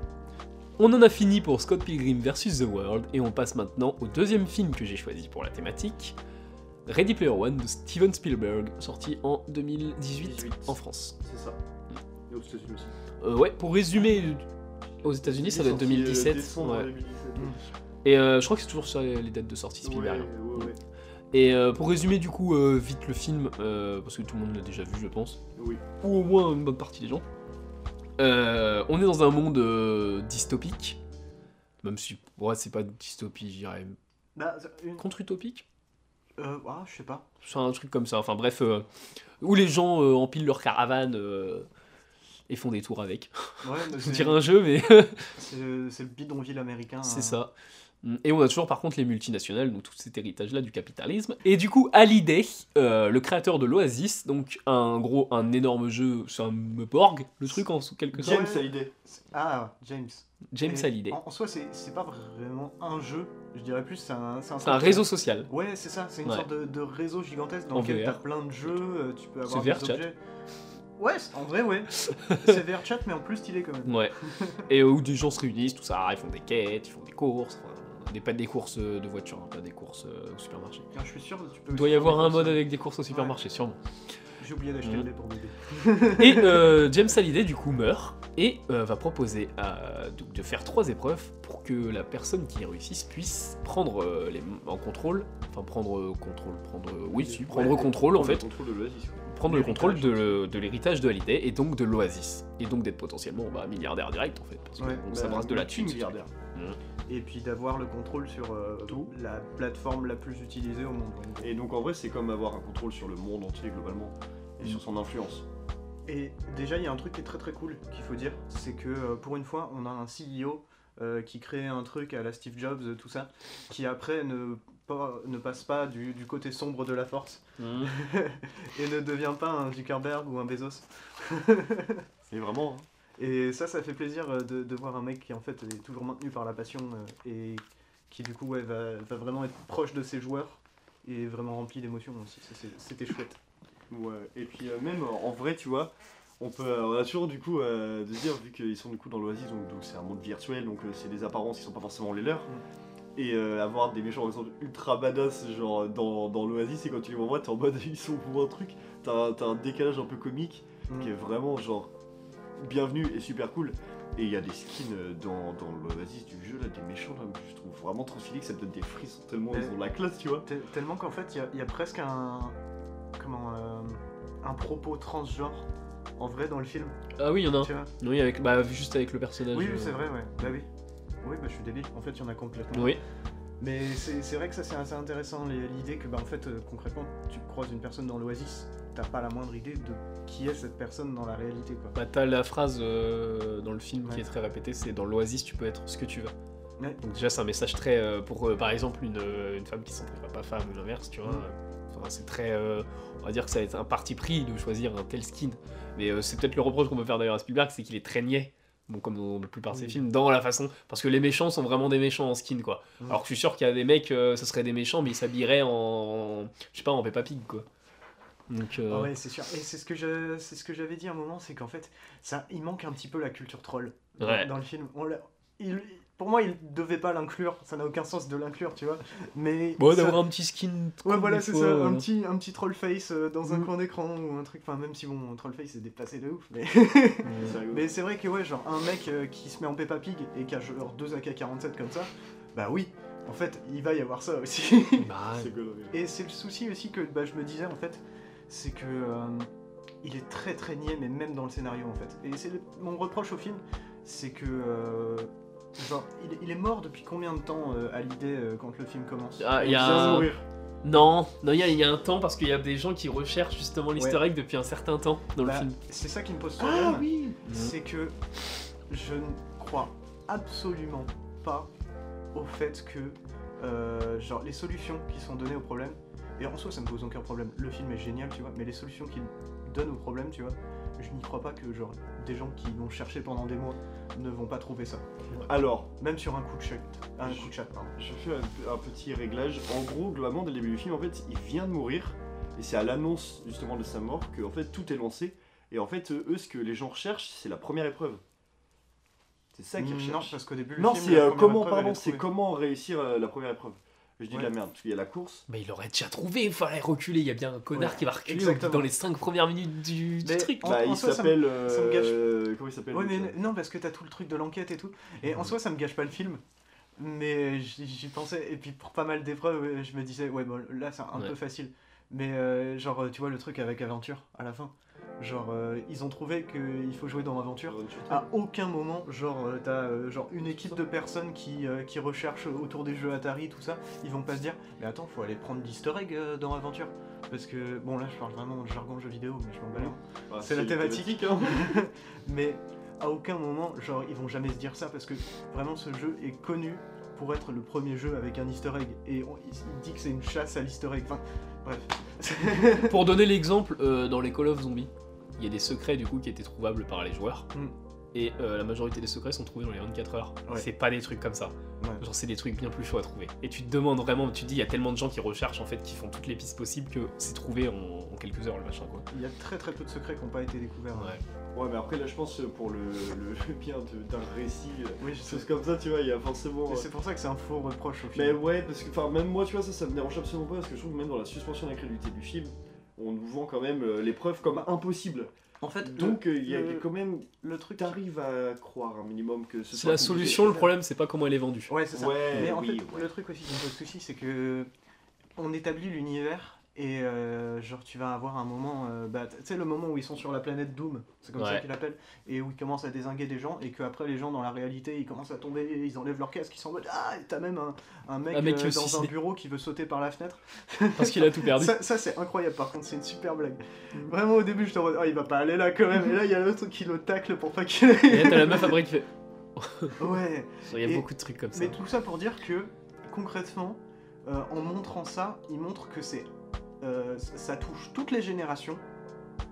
On en a fini pour Scott Pilgrim vs. The World et on passe maintenant au deuxième film que j'ai choisi pour la thématique, Ready Player One de Steven Spielberg, sorti en 2018 18. en France. C'est ça. Et aux États-Unis aussi. Euh, ouais, pour résumer, aux États-Unis ça doit être Sorti, euh, 2017. décembre ouais. 2017. Et euh, je crois que c'est toujours sur les les dates de sortie Spielberg. Ouais, ouais, ouais. Et euh, pour résumer du coup euh, vite le film, euh, parce que tout le monde l'a déjà vu je pense, Oui. ou au moins une bonne partie des gens, euh, on est dans un monde euh, dystopique, même si ouais, c'est pas dystopie, je dirais Bah, une- contre-utopique, euh, ah, je sais pas. c'est un truc comme ça, enfin bref, euh, où les gens euh, empilent leur caravane euh, et font des tours avec. Ouais, mais *laughs* On c'est dirait un jeu mais *laughs* c'est- c'est le bidonville américain. c'est euh, ça. Et on a toujours par contre les multinationales, donc tout cet héritage-là du capitalisme. Et du coup, Hallyday, euh, le créateur de l'Oasis, donc un gros, un énorme jeu, c'est un Borg, le truc en quelque sorte. James. Hallyday. Ah, James. James Et Hallyday. En, en soi, c'est pas vraiment un jeu. Je dirais plus, c'est un, C'est un truc- réseau social. Ouais, c'est ça, c'est une Ouais. sorte de, de réseau gigantesque dans En lequel t'as plein de jeux, euh, tu peux avoir des VR chat. objets. Ouais, en vrai, ouais. *laughs* c'est chat, mais en plus stylé quand même. Ouais. Et euh, où des gens se réunissent, tout ça, ils font des quêtes, ils font des courses. Des, pas des courses euh, de voiture, hein, pas des courses euh, au supermarché. Je suis sûr que tu peux. Il doit y avoir un mode courses, avec des courses au supermarché, sûrement. J'ai oublié d'acheter Mhm. le lait pour bébé. *laughs* Et euh, *laughs* James Hallyday, du coup, meurt et euh, va proposer à- de faire trois épreuves pour que la personne qui réussisse puisse prendre euh, les, en contrôle, enfin prendre contrôle, prendre, oui, si, prendre Ouais, contrôle en prendre fait, contrôle de prendre le contrôle l'héritage de, de l'héritage de Hallyday et donc de l'Oasis. Et donc d'être potentiellement bah, milliardaire direct en fait, parce que Ouais, bon, Bah, ça brasse de la thune. ce multimilliardaire. Et puis d'avoir le contrôle sur euh, Tout. la plateforme la plus utilisée au monde. Et donc en vrai, c'est comme avoir un contrôle sur le monde entier globalement et Mm. sur son influence. Et déjà, il y a un truc qui est très très cool qu'il faut dire, c'est que euh, pour une fois, on a un CEO euh, qui crée un truc à la Steve Jobs, tout ça, qui après ne, pas, ne passe pas du, du côté sombre de la force Mhm. *laughs* et ne devient pas un Zuckerberg ou un Bezos. Et vraiment, hein. Et ça, ça fait plaisir euh, de, de voir un mec qui en fait est toujours maintenu par la passion euh, et qui du coup ouais, va, va vraiment être proche de ses joueurs et vraiment rempli d'émotions aussi. C'est- C'était chouette. Ouais, et puis euh, même en vrai, tu vois, on peut, on a toujours du coup euh, de se dire, vu qu'ils sont du coup dans l'Oasis, donc c'est un monde virtuel, donc euh, c'est des apparences qui sont pas forcément les leurs. Et euh, avoir des méchants qui sont ultra badass, genre dans, dans l'Oasis, et quand tu les vois, t'es en mode *laughs* ils sont pour un truc, t'as t'as un décalage un peu comique Mm. qui est vraiment genre bienvenu et super cool. Et il y a des skins euh, dans, dans l'Oasis du jeu, là, des méchants là, que je trouve vraiment trop stylés, que ça me donne des frissons tellement Mais- ils ont la classe, tu vois. Tel- Tellement qu'en fait, il y a- il y, a presque un. Comment. euh, un propos transgenre en vrai dans le film. Ah oui, il y en a un. Tu vois Oui, avec, bah, juste avec le personnage. Oui, euh, oui, c'est vrai, ouais. Bah oui. Oui, bah je suis débile. En fait, il y en a complètement. Oui. Mais c'est vrai que ça, c'est assez intéressant, l'idée que, bah, en fait, euh, concrètement, tu croises une personne dans l'Oasis, t'as pas la moindre idée de qui est cette personne dans la réalité, quoi. Bah, t'as la phrase euh, dans le film qui est très répétée, c'est dans l'oasis tu peux être ce que tu veux. Ouais. Donc déjà c'est un message très euh, pour euh, par exemple une, une femme qui s'entraînera pas femme ou l'inverse, tu vois. Mm. Enfin, c'est très, on va dire que ça va être un parti pris de choisir un tel skin. Mais c'est peut-être le reproche qu'on peut faire d'ailleurs à Spielberg, c'est qu'il est très niais. Bon, comme dans la plupart de ses Oui. films, dans la façon. Parce que les méchants sont vraiment des méchants en skin, quoi. Mm. Alors que je suis sûr qu'il y a des mecs, euh, ce serait des méchants, mais ils s'habilleraient en, Je sais pas, en Peppa Pig, quoi. Donc. euh, Ah ouais, c'est sûr. Et c'est ce que je, c'est ce que j'avais dit à un moment, c'est qu'en fait, ça, il manque un petit peu la culture troll dans, Ouais. dans le film. On il- pour moi, il devait pas l'inclure. Ça n'a aucun sens de l'inclure, tu vois. Mais Bon, ça- d'avoir un petit skin. Ouais, voilà, c'est ça, euh. un petit, un petit troll face euh, dans un Mm. coin d'écran ou un truc, enfin même si bon, troll face est déplacé de ouf, mais, *laughs* C'est mais c'est vrai que ouais, genre un mec euh, qui se met en Peppa Pig et qui a genre deux AK-47 comme ça, bah oui, en fait, il va y avoir ça aussi. Bah, *laughs* C'est et c'est le souci aussi que bah, je me disais en fait, c'est que euh, il est très très niais, mais même dans le scénario en fait. Et c'est le- mon reproche au film, c'est que euh, genre il, il est mort depuis combien de temps euh, à l'idée quand le film commence Ah, il y a mourir. Non, non, il y, a- il y a un temps parce qu'il y a des gens qui recherchent justement egg depuis un certain temps dans le Bah, film. C'est ça qui me pose Ah problème. oui c'est que je ne crois absolument pas au fait que euh, genre les solutions qui sont données au problème et en soi ça me pose aucun problème le film est génial tu vois mais les solutions qu'il donne au problème tu vois je n'y crois pas que genre des gens qui l'ont cherché pendant des mois ne vont pas trouver ça Alors, même sur un coup de chat un coup de chat pardon je fais un, un petit réglage. En gros, globalement, dès le début du film, en fait, il vient de mourir. Et c'est à l'annonce justement de sa mort que en fait tout est lancé. Et en fait, eux, ce que les gens recherchent, c'est la première épreuve. C'est ça qu'ils non recherchent. parce qu'au début le Non, c'est euh, comment, pardon, c'est comment réussir euh, la première épreuve. Je dis de la merde, parce qu'il y a la course. Mais il aurait déjà trouvé, il fallait reculer. Il y a bien un connard Ouais, qui va reculer exactement. dans les 5 premières minutes du, du Mais truc. En- bah, il soi, ça me- s'appelle. euh, comment il s'appelle Ouais, mais non, parce que t'as tout le truc de l'enquête et tout. Et en soi, ça me gâche pas le film. Mais j'y pensais. Et puis pour pas mal d'épreuves, je me disais, ouais, bon, là, c'est un Ouais. peu facile. Mais euh, genre, tu vois le truc avec Aventure à la fin. Genre, euh, ils ont trouvé qu'il faut jouer dans Aventure. À aucun moment, genre, euh, t'as euh, genre une équipe de personnes qui, euh, qui recherchent autour des jeux Atari, tout ça. Ils vont pas se dire, mais attends, faut aller prendre l'easter egg euh, dans Aventure. Parce que, bon, là, je parle vraiment de jargon jeu vidéo, mais je m'en bats. Bah, c'est la thématique. hein. *laughs* *laughs* mais à aucun moment, genre, ils vont jamais se dire ça parce que vraiment ce jeu est connu pour être le premier jeu avec un easter egg. Et on- il dit que c'est une chasse à l'easter egg. Enfin, bref. *laughs* Pour donner l'exemple, euh, dans les Call of Zombies, il y a des secrets du coup qui étaient trouvables par les joueurs. Mm. Et euh, la majorité des secrets sont trouvés dans les 24 heures. Ouais. C'est pas des trucs comme ça. Ouais. Genre c'est des trucs bien plus chauds à trouver. Et tu te demandes vraiment, tu te dis il y a tellement de gens qui recherchent en fait, qui font toutes les pistes possibles que c'est trouvé en, en quelques heures le machin quoi. Il y a très très peu de secrets qui n'ont pas été découverts. Ouais. Ouais, mais après, là, je pense euh, pour le, *laughs* bien d'un récit, euh, Oui, je sais. choses comme ça, tu vois, il y a forcément. Et euh, c'est pour ça que c'est un faux reproche au Mais film. ouais, parce que enfin, même moi, tu vois, ça, ça me dérange absolument pas, parce que je trouve que même dans la suspension d'incrédulité du film, on nous vend quand même l'épreuve comme impossible. En fait, Donc, il y a le- quand même. le truc. T'arrives à croire un minimum que ce C'est soit la solution, le problème, c'est pas comment elle est vendue. Ouais, c'est ça. Ouais, Mais en oui, fait, ouais. le truc aussi qui me pose souci, c'est que on établit l'univers et euh, genre tu vas avoir un moment, euh, bah, tu sais le moment où ils sont sur la planète Doom, c'est comme ça qu'ils l'appellent, et où ils commencent à désinguer des gens et qu'après les gens dans la réalité ils commencent à tomber, ils enlèvent leur casque, ils sont en mode ah et t'as même un, un mec, Un mec euh, dans un bureau qui veut sauter par la fenêtre. Parce qu'il a tout perdu. *laughs* Ça, ça, c'est incroyable par contre, c'est une super blague. Vraiment au début en mode ah il va pas aller là quand même, et là il y a l'autre qui le tacle pour pas qu'il Et là, t'as la meuf après qui fait. *laughs* Ouais. Il y a Et- beaucoup de trucs comme ça. Mais tout ça pour dire que, concrètement, euh, en montrant ça, il montre que c'est, euh, ça touche toutes les générations,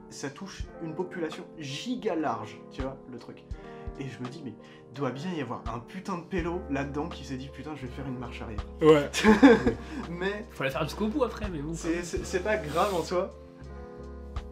ça touche une population giga large, tu vois, le truc. Et je me dis, mais doit bien y avoir un putain de pélo là-dedans qui s'est dit, putain, je vais faire une marche arrière. Ouais. *laughs* mais Faut la faire jusqu'au bout après, mais bon. c'est- pas grave en soi.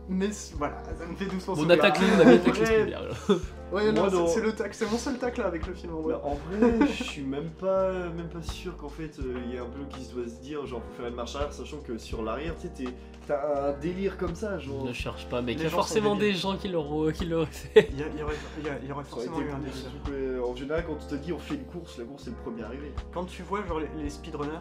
Mais voilà, ça me fait doucement On les, on a bien attaqué Ouais. Spielberg, là. Ouais, non, c'est- le tac, c'est mon seul tac là avec le film en vrai. Bah, en vrai, je suis même pas, même pas sûr qu'en fait euh, il y ait un peu qui se doit se dire genre faut faire une marche arrière, sachant que sur l'arrière, tu sais, t'es- t'as un délire comme ça, genre. Ne cherche pas, mec. Il y a forcément des gens qui l'auraient fait. Il y, a- il y aurait, il y a- aurait forcément eu un délire. euh, en général, quand on te dit on fait une course, la course c'est le premier arrivé. Quand tu vois genre les, les speedrunners,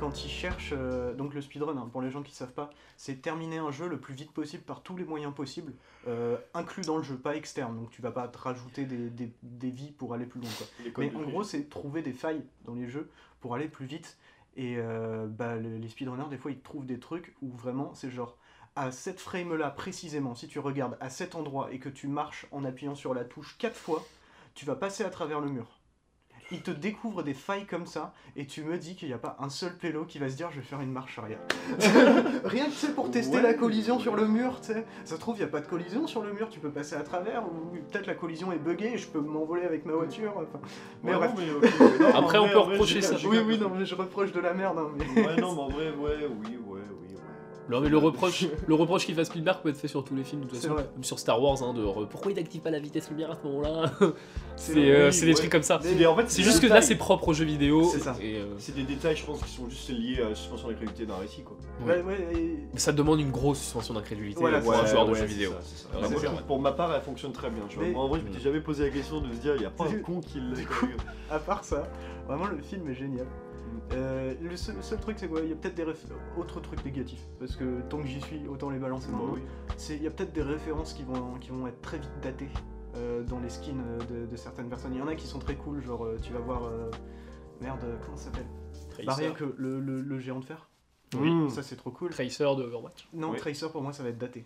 quand ils cherchent, euh, donc le speedrun, hein, pour les gens qui savent pas, c'est terminer un jeu le plus vite possible par tous les moyens possibles, euh, inclus dans le jeu, pas externe. Donc tu vas pas te rajouter des, des- des vies pour aller plus loin. Quoi. Les codes Mais de en gros, c'est trouver des failles dans les jeux pour aller plus vite. Et euh, bah, le- les speedrunners, des fois, ils trouvent des trucs où vraiment c'est genre à cette frame là précisément, si tu regardes à cet endroit et que tu marches en appuyant sur la touche quatre fois, tu vas passer à travers le mur. Il te découvre des failles comme ça et tu me dis qu'il n'y a pas un seul pélo qui va se dire je vais faire une marche arrière. *laughs* Rien que c'est pour tester Ouais. la collision sur le mur, tu sais. Ça se trouve, il n'y a pas de collision sur le mur, tu peux passer à travers ou peut-être la collision est buggée et je peux m'envoler avec ma voiture. enfin. Mais Ouais, bref. non, mais, ok, ouais, non, Après, on vrai, peut vrai, reprocher ça. Oui, oui, non, mais je reproche de la merde. hein, mais... Ouais, non, mais en vrai, ouais, oui, ouais, oui, ouais. Non mais le reproche, le reproche qu'il fasse Spielberg peut être fait sur tous les films de toute façon, même sur Star Wars, hein, de re- pourquoi il n'active pas la vitesse lumière à ce moment-là *laughs* C'est euh, oui, c'est des ouais. trucs comme ça. C'est des- en fait, C'est des juste que là détails. c'est propre aux jeux vidéo. C'est ça. Et, euh, C'est des détails, je pense, qui sont juste liés à la suspension de la qualité d'un récit, quoi. Ouais, ouais, et- mais ça demande une grosse suspension d'incrédulité Voilà, pour un joueur de ouais, jeux c'est vidéo. ça, c'est ça. Ouais, Moi, c'est je vrai. trouve, pour ma part, elle fonctionne très bien. Tu vois. Mais- Moi, en vrai, je m'étais jamais posé la question de se dire, il y a pas un con qui l'a. du coup- *laughs* à part ça, vraiment le film est génial. Euh, le, seul, le seul truc, c'est qu'il y a peut-être des autres trucs négatifs. Parce que tant que j'y suis, autant les balancer Bah oui. C'est- Il y a peut-être des références qui vont, qui vont être très vite datées euh, dans les skins euh, de, de certaines personnes. Il y en a qui sont très cool, genre tu vas voir. euh, merde, comment ça s'appelle? Bah rien que le, le- le géant de fer. Oui. Ça c'est trop cool. Tracer de Overwatch. Non, Oui. Tracer pour moi ça va être daté.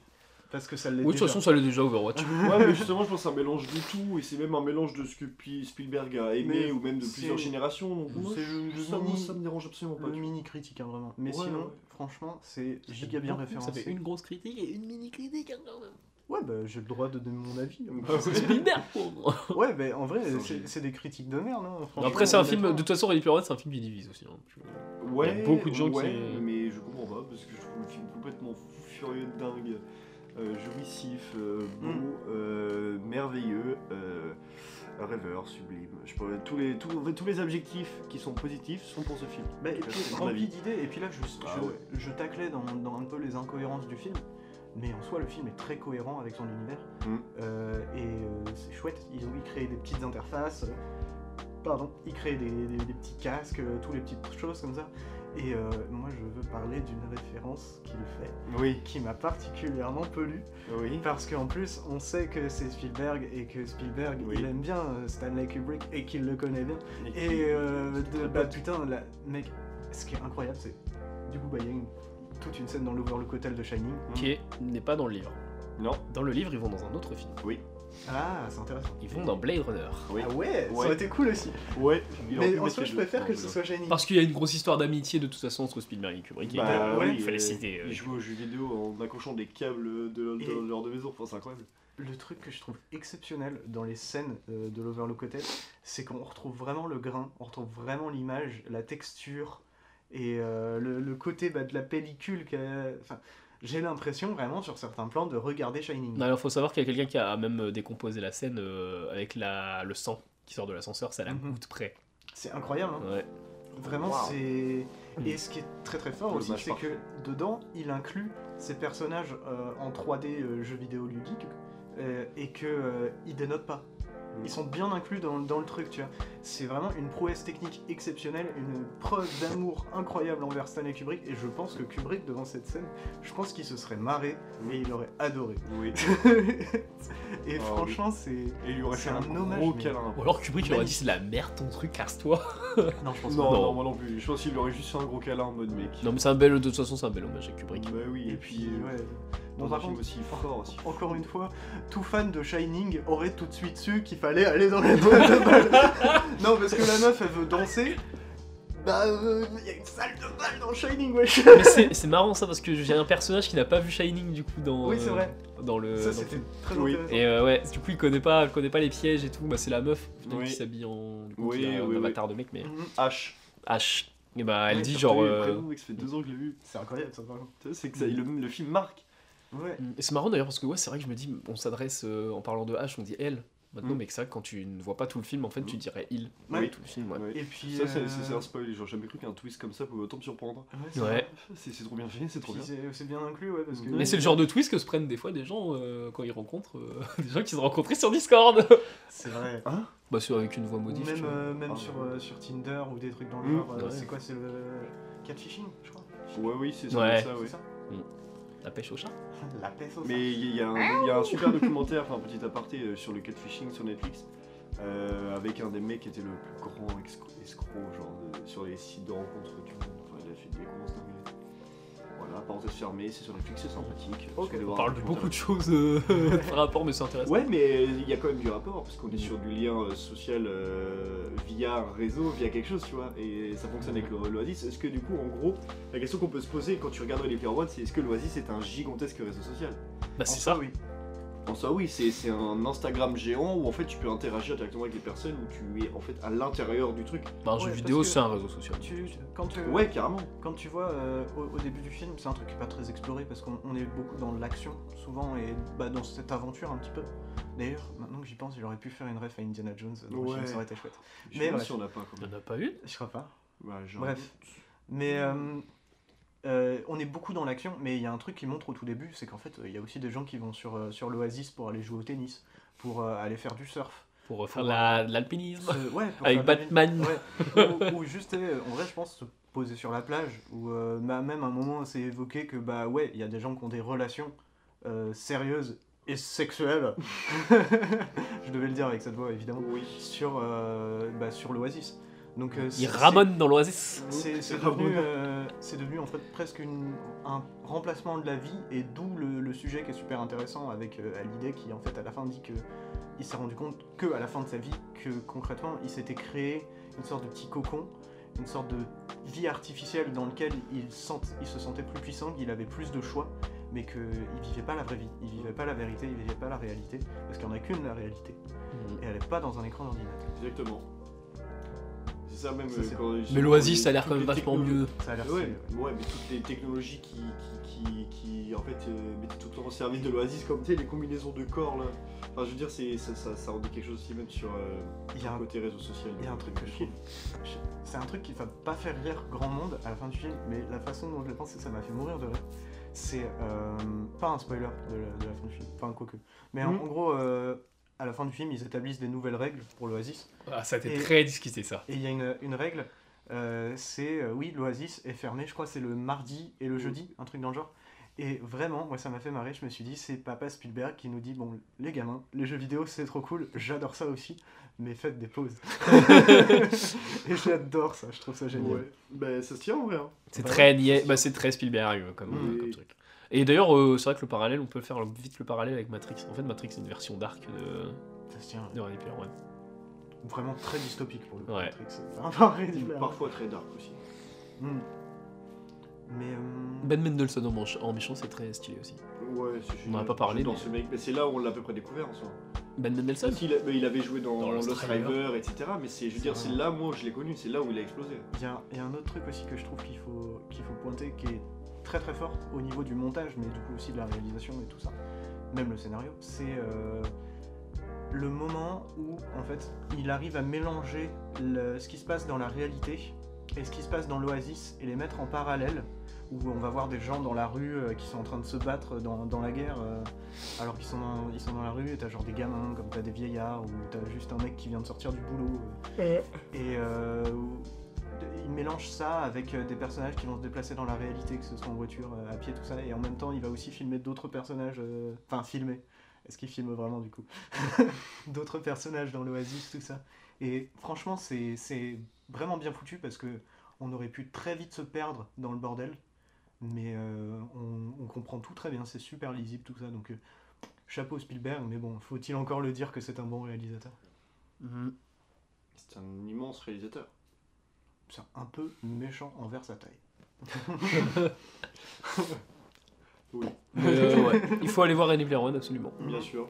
Parce que ça l'est Oui, de toute déjà. façon ça l'est déjà Overwatch. *laughs* Ouais, mais justement, je pense que c'est un mélange de tout, et c'est même un mélange de ce que Pi- Spielberg a aimé, Mais ou même de c'est- plusieurs générations. Donc, moi, c'est le- le ça, moi, mini- ça me dérange absolument pas. le tu vois. mini critique hein, vraiment. Mais Ouais, sinon, ouais. franchement, c'est giga bien Ça référencé. fait une grosse critique et une mini critique. hein, quand même. Ouais, bah j'ai le droit de donner mon avis. Bah, C'est ouais. Spielberg pour moi. *laughs* Ouais, mais en vrai, C'est un c'est génie. c'est des critiques de merde. Hein, franchement, Après c'est un film, de toute façon Ready Player One c'est un film qui divise aussi. hein. Ouais, Il y a beaucoup de gens qui- ouais, mais je comprends pas parce que je trouve le film complètement furieux, dingue, euh, jouissif, euh, beau, Mm. euh, merveilleux, euh, rêveur, sublime. Je pourrais, tous les tous, tous les objectifs qui sont positifs sont pour ce film. Bah, et puis rempli d'idées, et puis là je, Ah je, ouais. je taclais dans, dans un peu les incohérences du film, mais en soi le film est très cohérent avec son univers, Mm. Euh, et euh, c'est chouette, ils ont créé des petites interfaces, euh, pardon, il crée des, des- des petits casques, euh, toutes les petites choses comme ça, et euh, moi je veux parler d'une référence qu'il fait, Oui, qui m'a particulièrement pelu, oui. parce qu'en plus on sait que c'est Spielberg, et que Spielberg Oui. il aime bien euh, Stanley Kubrick, et qu'il le connaît bien, Et, et euh, de, bah putain, la, mec, ce qui est incroyable, c'est du coup, bah, il y a une- toute une scène dans l'Overlook Hotel de Shining. Qui est- n'est pas dans le livre. non, Dans le livre ils vont dans un autre film. Ah, c'est intéressant. Ils vont dans Blade Runner. oui. Ah ouais, ça aurait été cool aussi. Ouais. Mais en soi, je préfère que ce soit Shining. Parce qu'il y a une grosse histoire d'amitié de toute façon entre Spielberg et Kubrick. et Bah, ouais, il fallait euh, citer. euh, Il joue aux jeux vidéo en accrochant des câbles de, de, de leur de maison, enfin, c'est incroyable. Le truc que je trouve exceptionnel dans les scènes euh, de l'Overlook Hotel, c'est qu'on retrouve vraiment le grain, on retrouve vraiment l'image, la texture et euh, le, le côté bah, de la pellicule. Enfin, j'ai l'impression vraiment sur certains plans de regarder Shining. Non, il faut savoir qu'il y a quelqu'un qui a même euh, décomposé la scène euh, avec la, le sang qui sort de l'ascenseur, c'est à la Mhm. goutte près. C'est incroyable. hein. Ouais. Vraiment, c'est. Et ce qui est très très fort Le aussi, match c'est que dedans, il inclut ces personnages euh, en 3D euh, jeux vidéo ludiques euh, et que euh, ils dénotent pas. Mm. Ils sont bien inclus dans, dans le truc, tu vois. C'est vraiment une prouesse technique exceptionnelle, une preuve d'amour incroyable envers Stanley Kubrick. Et je pense que Kubrick, devant cette scène, je pense qu'il se serait marré et il aurait adoré. Oui. *laughs* et Ah franchement, c'est. Et il lui aurait fait un, un hommage, gros mais- câlin. Ou alors Kubrick il aurait dit c'est la merde ton truc, casse-toi. *laughs* Non, je pense Non, pas. non, Non. moi non plus. Je pense qu'il lui aurait juste fait un gros câlin en mode mec. Non mais c'est un bel, de toute façon c'est un bel hommage à Kubrick. Bah oui, Et puis, ouais. Bon, Bon, par contre, aussi fort aussi. Encore une fois, tout fan de Shining aurait tout de suite su qu'il fallait aller dans la boîte de balle. *laughs* non, parce que la meuf, elle veut danser. Bah, il y a une salle de balle dans Shining, wesh. Mais c'est marrant ça parce que j'ai un personnage qui n'a pas vu Shining du coup dans, Oui, c'est euh, vrai. dans le. Ça, c'était très Oui. Et euh, ouais, du coup il connaît pas, il connaît pas les pièges et tout. Bah c'est la meuf peut-être Oui. qui s'habille en, du coup, Oui, qui a un oui, oui. avatar de mec mais Mhm. H. H. Et bah elle dit genre. euh, prénom, mec, ça fait deux ans que je l'ai vu. C'est incroyable, ça, par contre. Tu sais, C'est que ça, le, le film marque. Ouais. Et c'est marrant d'ailleurs parce que ouais, c'est vrai que je me dis, on s'adresse euh, en parlant de H, on dit elle. Maintenant, Mm. mais que ça, quand tu ne vois pas tout le film, en fait, tu Mm. dirais il. Ouais. Tout le film, ouais. Ouais. Et puis. Ça, c'est euh, c'est- c'est un spoil. Genre, jamais cru qu'un twist comme ça pouvait autant me surprendre. Ouais, c'est Ouais. vrai. C'est c'est trop bien fait, c'est trop Puis bien. c'est c'est bien inclus, ouais, parce que. Mais c'est le genre de twist que se prennent des fois des gens euh, quand ils rencontrent euh, *laughs* des gens qu'ils ont rencontrés sur Discord. C'est vrai. bah, sur avec une voix modifiée. même, euh, même Ah, sur, ouais. euh, sur Tinder ou des trucs dans le Mm, genre. ouais. C'est quoi C'est le. Catfishing, je crois. Ouais, oui, c'est ça. Ouais. ça, ouais. La pêche au chat. *laughs* La peste au Mais il y, a un- il y a un super *laughs* documentaire, enfin un petit aparté euh, sur le catfishing sur Netflix, euh, avec un des mecs qui était le plus grand escroc, genre de- sur les sites de rencontres du monde. Enfin, il a fait des grosses. Voilà, parenthèse fermée, c'est sur Netflix, c'est sympathique. On voir parle de beaucoup de choses euh, *laughs* par rapport, mais c'est intéressant. Ouais, mais il y a quand même du rapport, parce qu'on est sur du lien euh, social euh, via un réseau, via quelque chose, tu vois, et ça fonctionne avec le- l'Oasis. Est-ce que du coup, en gros, la question qu'on peut se poser quand tu regardes les Player One, c'est est-ce que l'Oasis est un gigantesque réseau social? Bah, c'est ça. oui. En soi, oui, c'est c'est un Instagram géant où en fait tu peux interagir directement avec les personnes, où tu es en fait à l'intérieur du truc. Bah, un Ouais, jeu vidéo, c'est un réseau social. Tu, quand tu, Ouais, carrément. Quand tu vois euh, au, au début du film, c'est un truc qui n'est pas très exploré parce qu'on on est beaucoup dans l'action souvent et bah, dans cette aventure un petit peu. D'ailleurs, maintenant que j'y pense, il aurait pu faire une ref à Indiana Jones dans le Ouais. film, ça aurait été chouette. Je Mais sais pas bref. si on n'a pas Il n'y en a pas une Je crois pas. Genre- Bref. Mais euh, euh, on est beaucoup dans l'action, mais il y a un truc qui montre au tout début, c'est qu'en fait, il y a aussi des gens qui vont sur, euh, sur l'Oasis pour aller jouer au tennis, pour euh, aller faire du surf. Pour euh, faire de l'alpinisme. Ouais, Avec Batman. Ouais, ou, ou juste, euh, en vrai, je pense, se poser sur la plage, ou euh, bah, même à un moment, c'est évoqué que, bah ouais, il y a des gens qui ont des relations euh, sérieuses et sexuelles, *laughs* je devais le dire avec cette voix, évidemment, Oui. sur, euh, bah, sur l'Oasis. Donc, euh, Il ramone dans l'oasis. c'est devenu, euh, c'est devenu en fait presque une- un remplacement de la vie et d'où le, le sujet qui est super intéressant avec euh, Hallyday qui en fait à la fin dit que il s'est rendu compte que à la fin de sa vie que concrètement il s'était créé une sorte de petit cocon, une sorte de vie artificielle dans lequel il, sent, il se sentait plus puissant, qu'il avait plus de choix, mais qu'il vivait pas la vraie vie, il vivait pas la vérité, il vivait pas la réalité, parce qu'il n'y en a qu'une la réalité, et elle est pas dans un écran d'ordinateur. Exactement. C'est ça même. Ça, euh, quand- Mais l'oasis, ça a l'air quand même vachement technologies- mieux. Ça a l'air Ouais, stylé, ouais. ouais, mais toutes les technologies qui, qui, qui, qui, en fait euh, mettaient tout le temps au service de l'Oasis, comme tu sais, les combinaisons de corps là. Enfin, je veux dire, c'est, ça, ça, ça rendait quelque chose aussi même sur euh, Il y a le un côté réseau social. Il y a un truc que je trouve. C'est un truc qui va pas faire rire grand monde à la fin du film, mais la façon dont je l'ai pensé, ça m'a fait mourir de rire. C'est euh, pas un spoiler de la, de la fin du film, enfin quoique. Mais en, Mhm. en gros, euh, à la fin du film, ils établissent des nouvelles règles pour l'Oasis. Ah, ça a été Et- très discuté ça. Et il y a une, une règle, euh, c'est euh, oui, l'Oasis est fermé, je crois que c'est le mardi et le jeudi, un truc dans le genre. Et vraiment, moi ça m'a fait marrer, je me suis dit, c'est papa Spielberg qui nous dit, bon, les gamins, les jeux vidéo c'est trop cool, j'adore ça aussi, mais faites des pauses. *laughs* et j'adore ça, je trouve ça génial. Ouais, bah ça se tient en vrai. hein. C'est très bah, c'est très Spielberg euh, comme, Oui. comme truc. Et d'ailleurs, euh, c'est vrai que le parallèle, on peut faire vite le parallèle avec Matrix. En fait, Matrix, c'est une version dark de, tient. de Ready Player One. Vraiment très dystopique pour le coup, Ouais. Matrix. *laughs* One. Parfois très dark aussi. Hmm. Mais euh, Ben Mendelssohn en, manche- en méchant, c'est très stylé aussi. Ouais, c'est On en a pas parlé, Dans mais- ce mec, mais c'est là où on l'a à peu près découvert en soi. Ben Mendelssohn Parce a- il avait joué dans, Dans Lost Lost River. River, etc. Mais c'est, je veux dire, c'est là moi où je l'ai connu, c'est là où il a explosé. il y, a- il y a un autre truc aussi que je trouve qu'il faut, qu'il faut pointer qui est très très forte au niveau du montage, mais du coup aussi de la réalisation et tout ça, même le scénario, c'est euh, le moment où en fait il arrive à mélanger le- ce qui se passe dans la réalité et ce qui se passe dans l'Oasis et les mettre en parallèle, où on va voir des gens dans la rue euh, qui sont en train de se battre dans, dans la guerre, euh, alors qu'ils sont dans, ils sont dans la rue, et t'as genre des gamins, comme t'as des vieillards, ou t'as juste un mec qui vient de sortir du boulot. euh, et il mélange ça avec euh, des personnages qui vont se déplacer dans la réalité, que ce soit en voiture, euh, à pied, tout ça, et en même temps il va aussi filmer d'autres personnages, euh, enfin filmer, est-ce qu'il filme vraiment du coup? *laughs* D'autres personnages dans l'Oasis, tout ça. Et franchement c'est c'est vraiment bien foutu parce que on aurait pu très vite se perdre dans le bordel, mais euh, on, on comprend tout très bien, c'est super lisible tout ça, donc euh, chapeau Spielberg, mais bon, faut-il encore le dire que c'est un bon réalisateur? C'est un immense réalisateur. C'est un peu méchant envers sa taille. *laughs* Oui, Mais, euh, ouais, il faut aller voir Ready Player One absolument. bien sûr.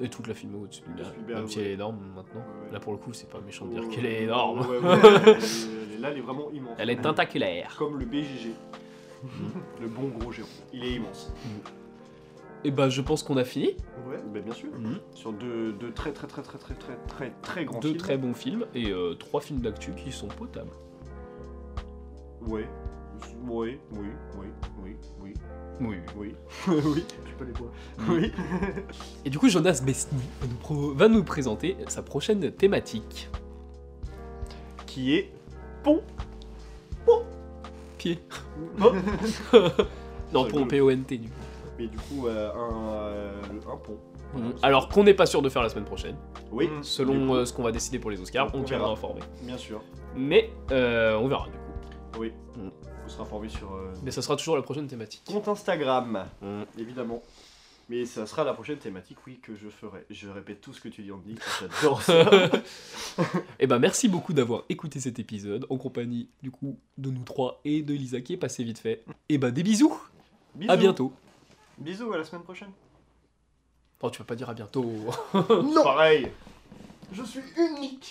Et toute la filmo de Spielberg, même si elle est énorme maintenant. Ouais. Là pour le coup, c'est pas méchant de dire qu'elle est énorme. ouais, ouais, elle est- elle est- là, elle est vraiment immense. Elle est tentaculaire. Comme le BJG. le bon gros géant. Il est immense. Et bah je pense qu'on a fini. Ouais. Ben, bien sûr. Sur deux, deux très très très très très très très très grands Deux films. très bons films et euh, trois films d'actu qui sont potables. Ouais. Oui, oui, oui, oui, oui, Oui. oui. *laughs* oui, Tu peux les voir. oui. Et du coup, Jonas Besny va nous, présenter sa prochaine thématique. Qui est Pied. Oh. *laughs* non, Ça pont. P-O-N-T du coup. Mais du coup, euh, un, euh, un pont. Mhm. Alors qu'on n'est pas sûr de faire la semaine prochaine. Oui, du Selon coup, euh, ce qu'on va décider pour les Oscars, on on tiendra verra. informé. bien sûr. Mais euh, on verra du coup. Oui. Mm. Vous serez informé sur euh, Mais ça sera toujours la prochaine thématique. compte Instagram, Mm. évidemment. Mais ça sera la prochaine thématique, oui, que je ferai. Je répète tout ce que tu dis, Andy. J'adore ça. *laughs* Et ben merci beaucoup d'avoir écouté cet épisode en compagnie du coup de nous trois et de Lisa qui est passé vite fait. Et bah des bisous. Bisous. À bientôt. Bisous, à la semaine prochaine. Oh tu vas pas dire à bientôt. Non. Pareil. Je suis unique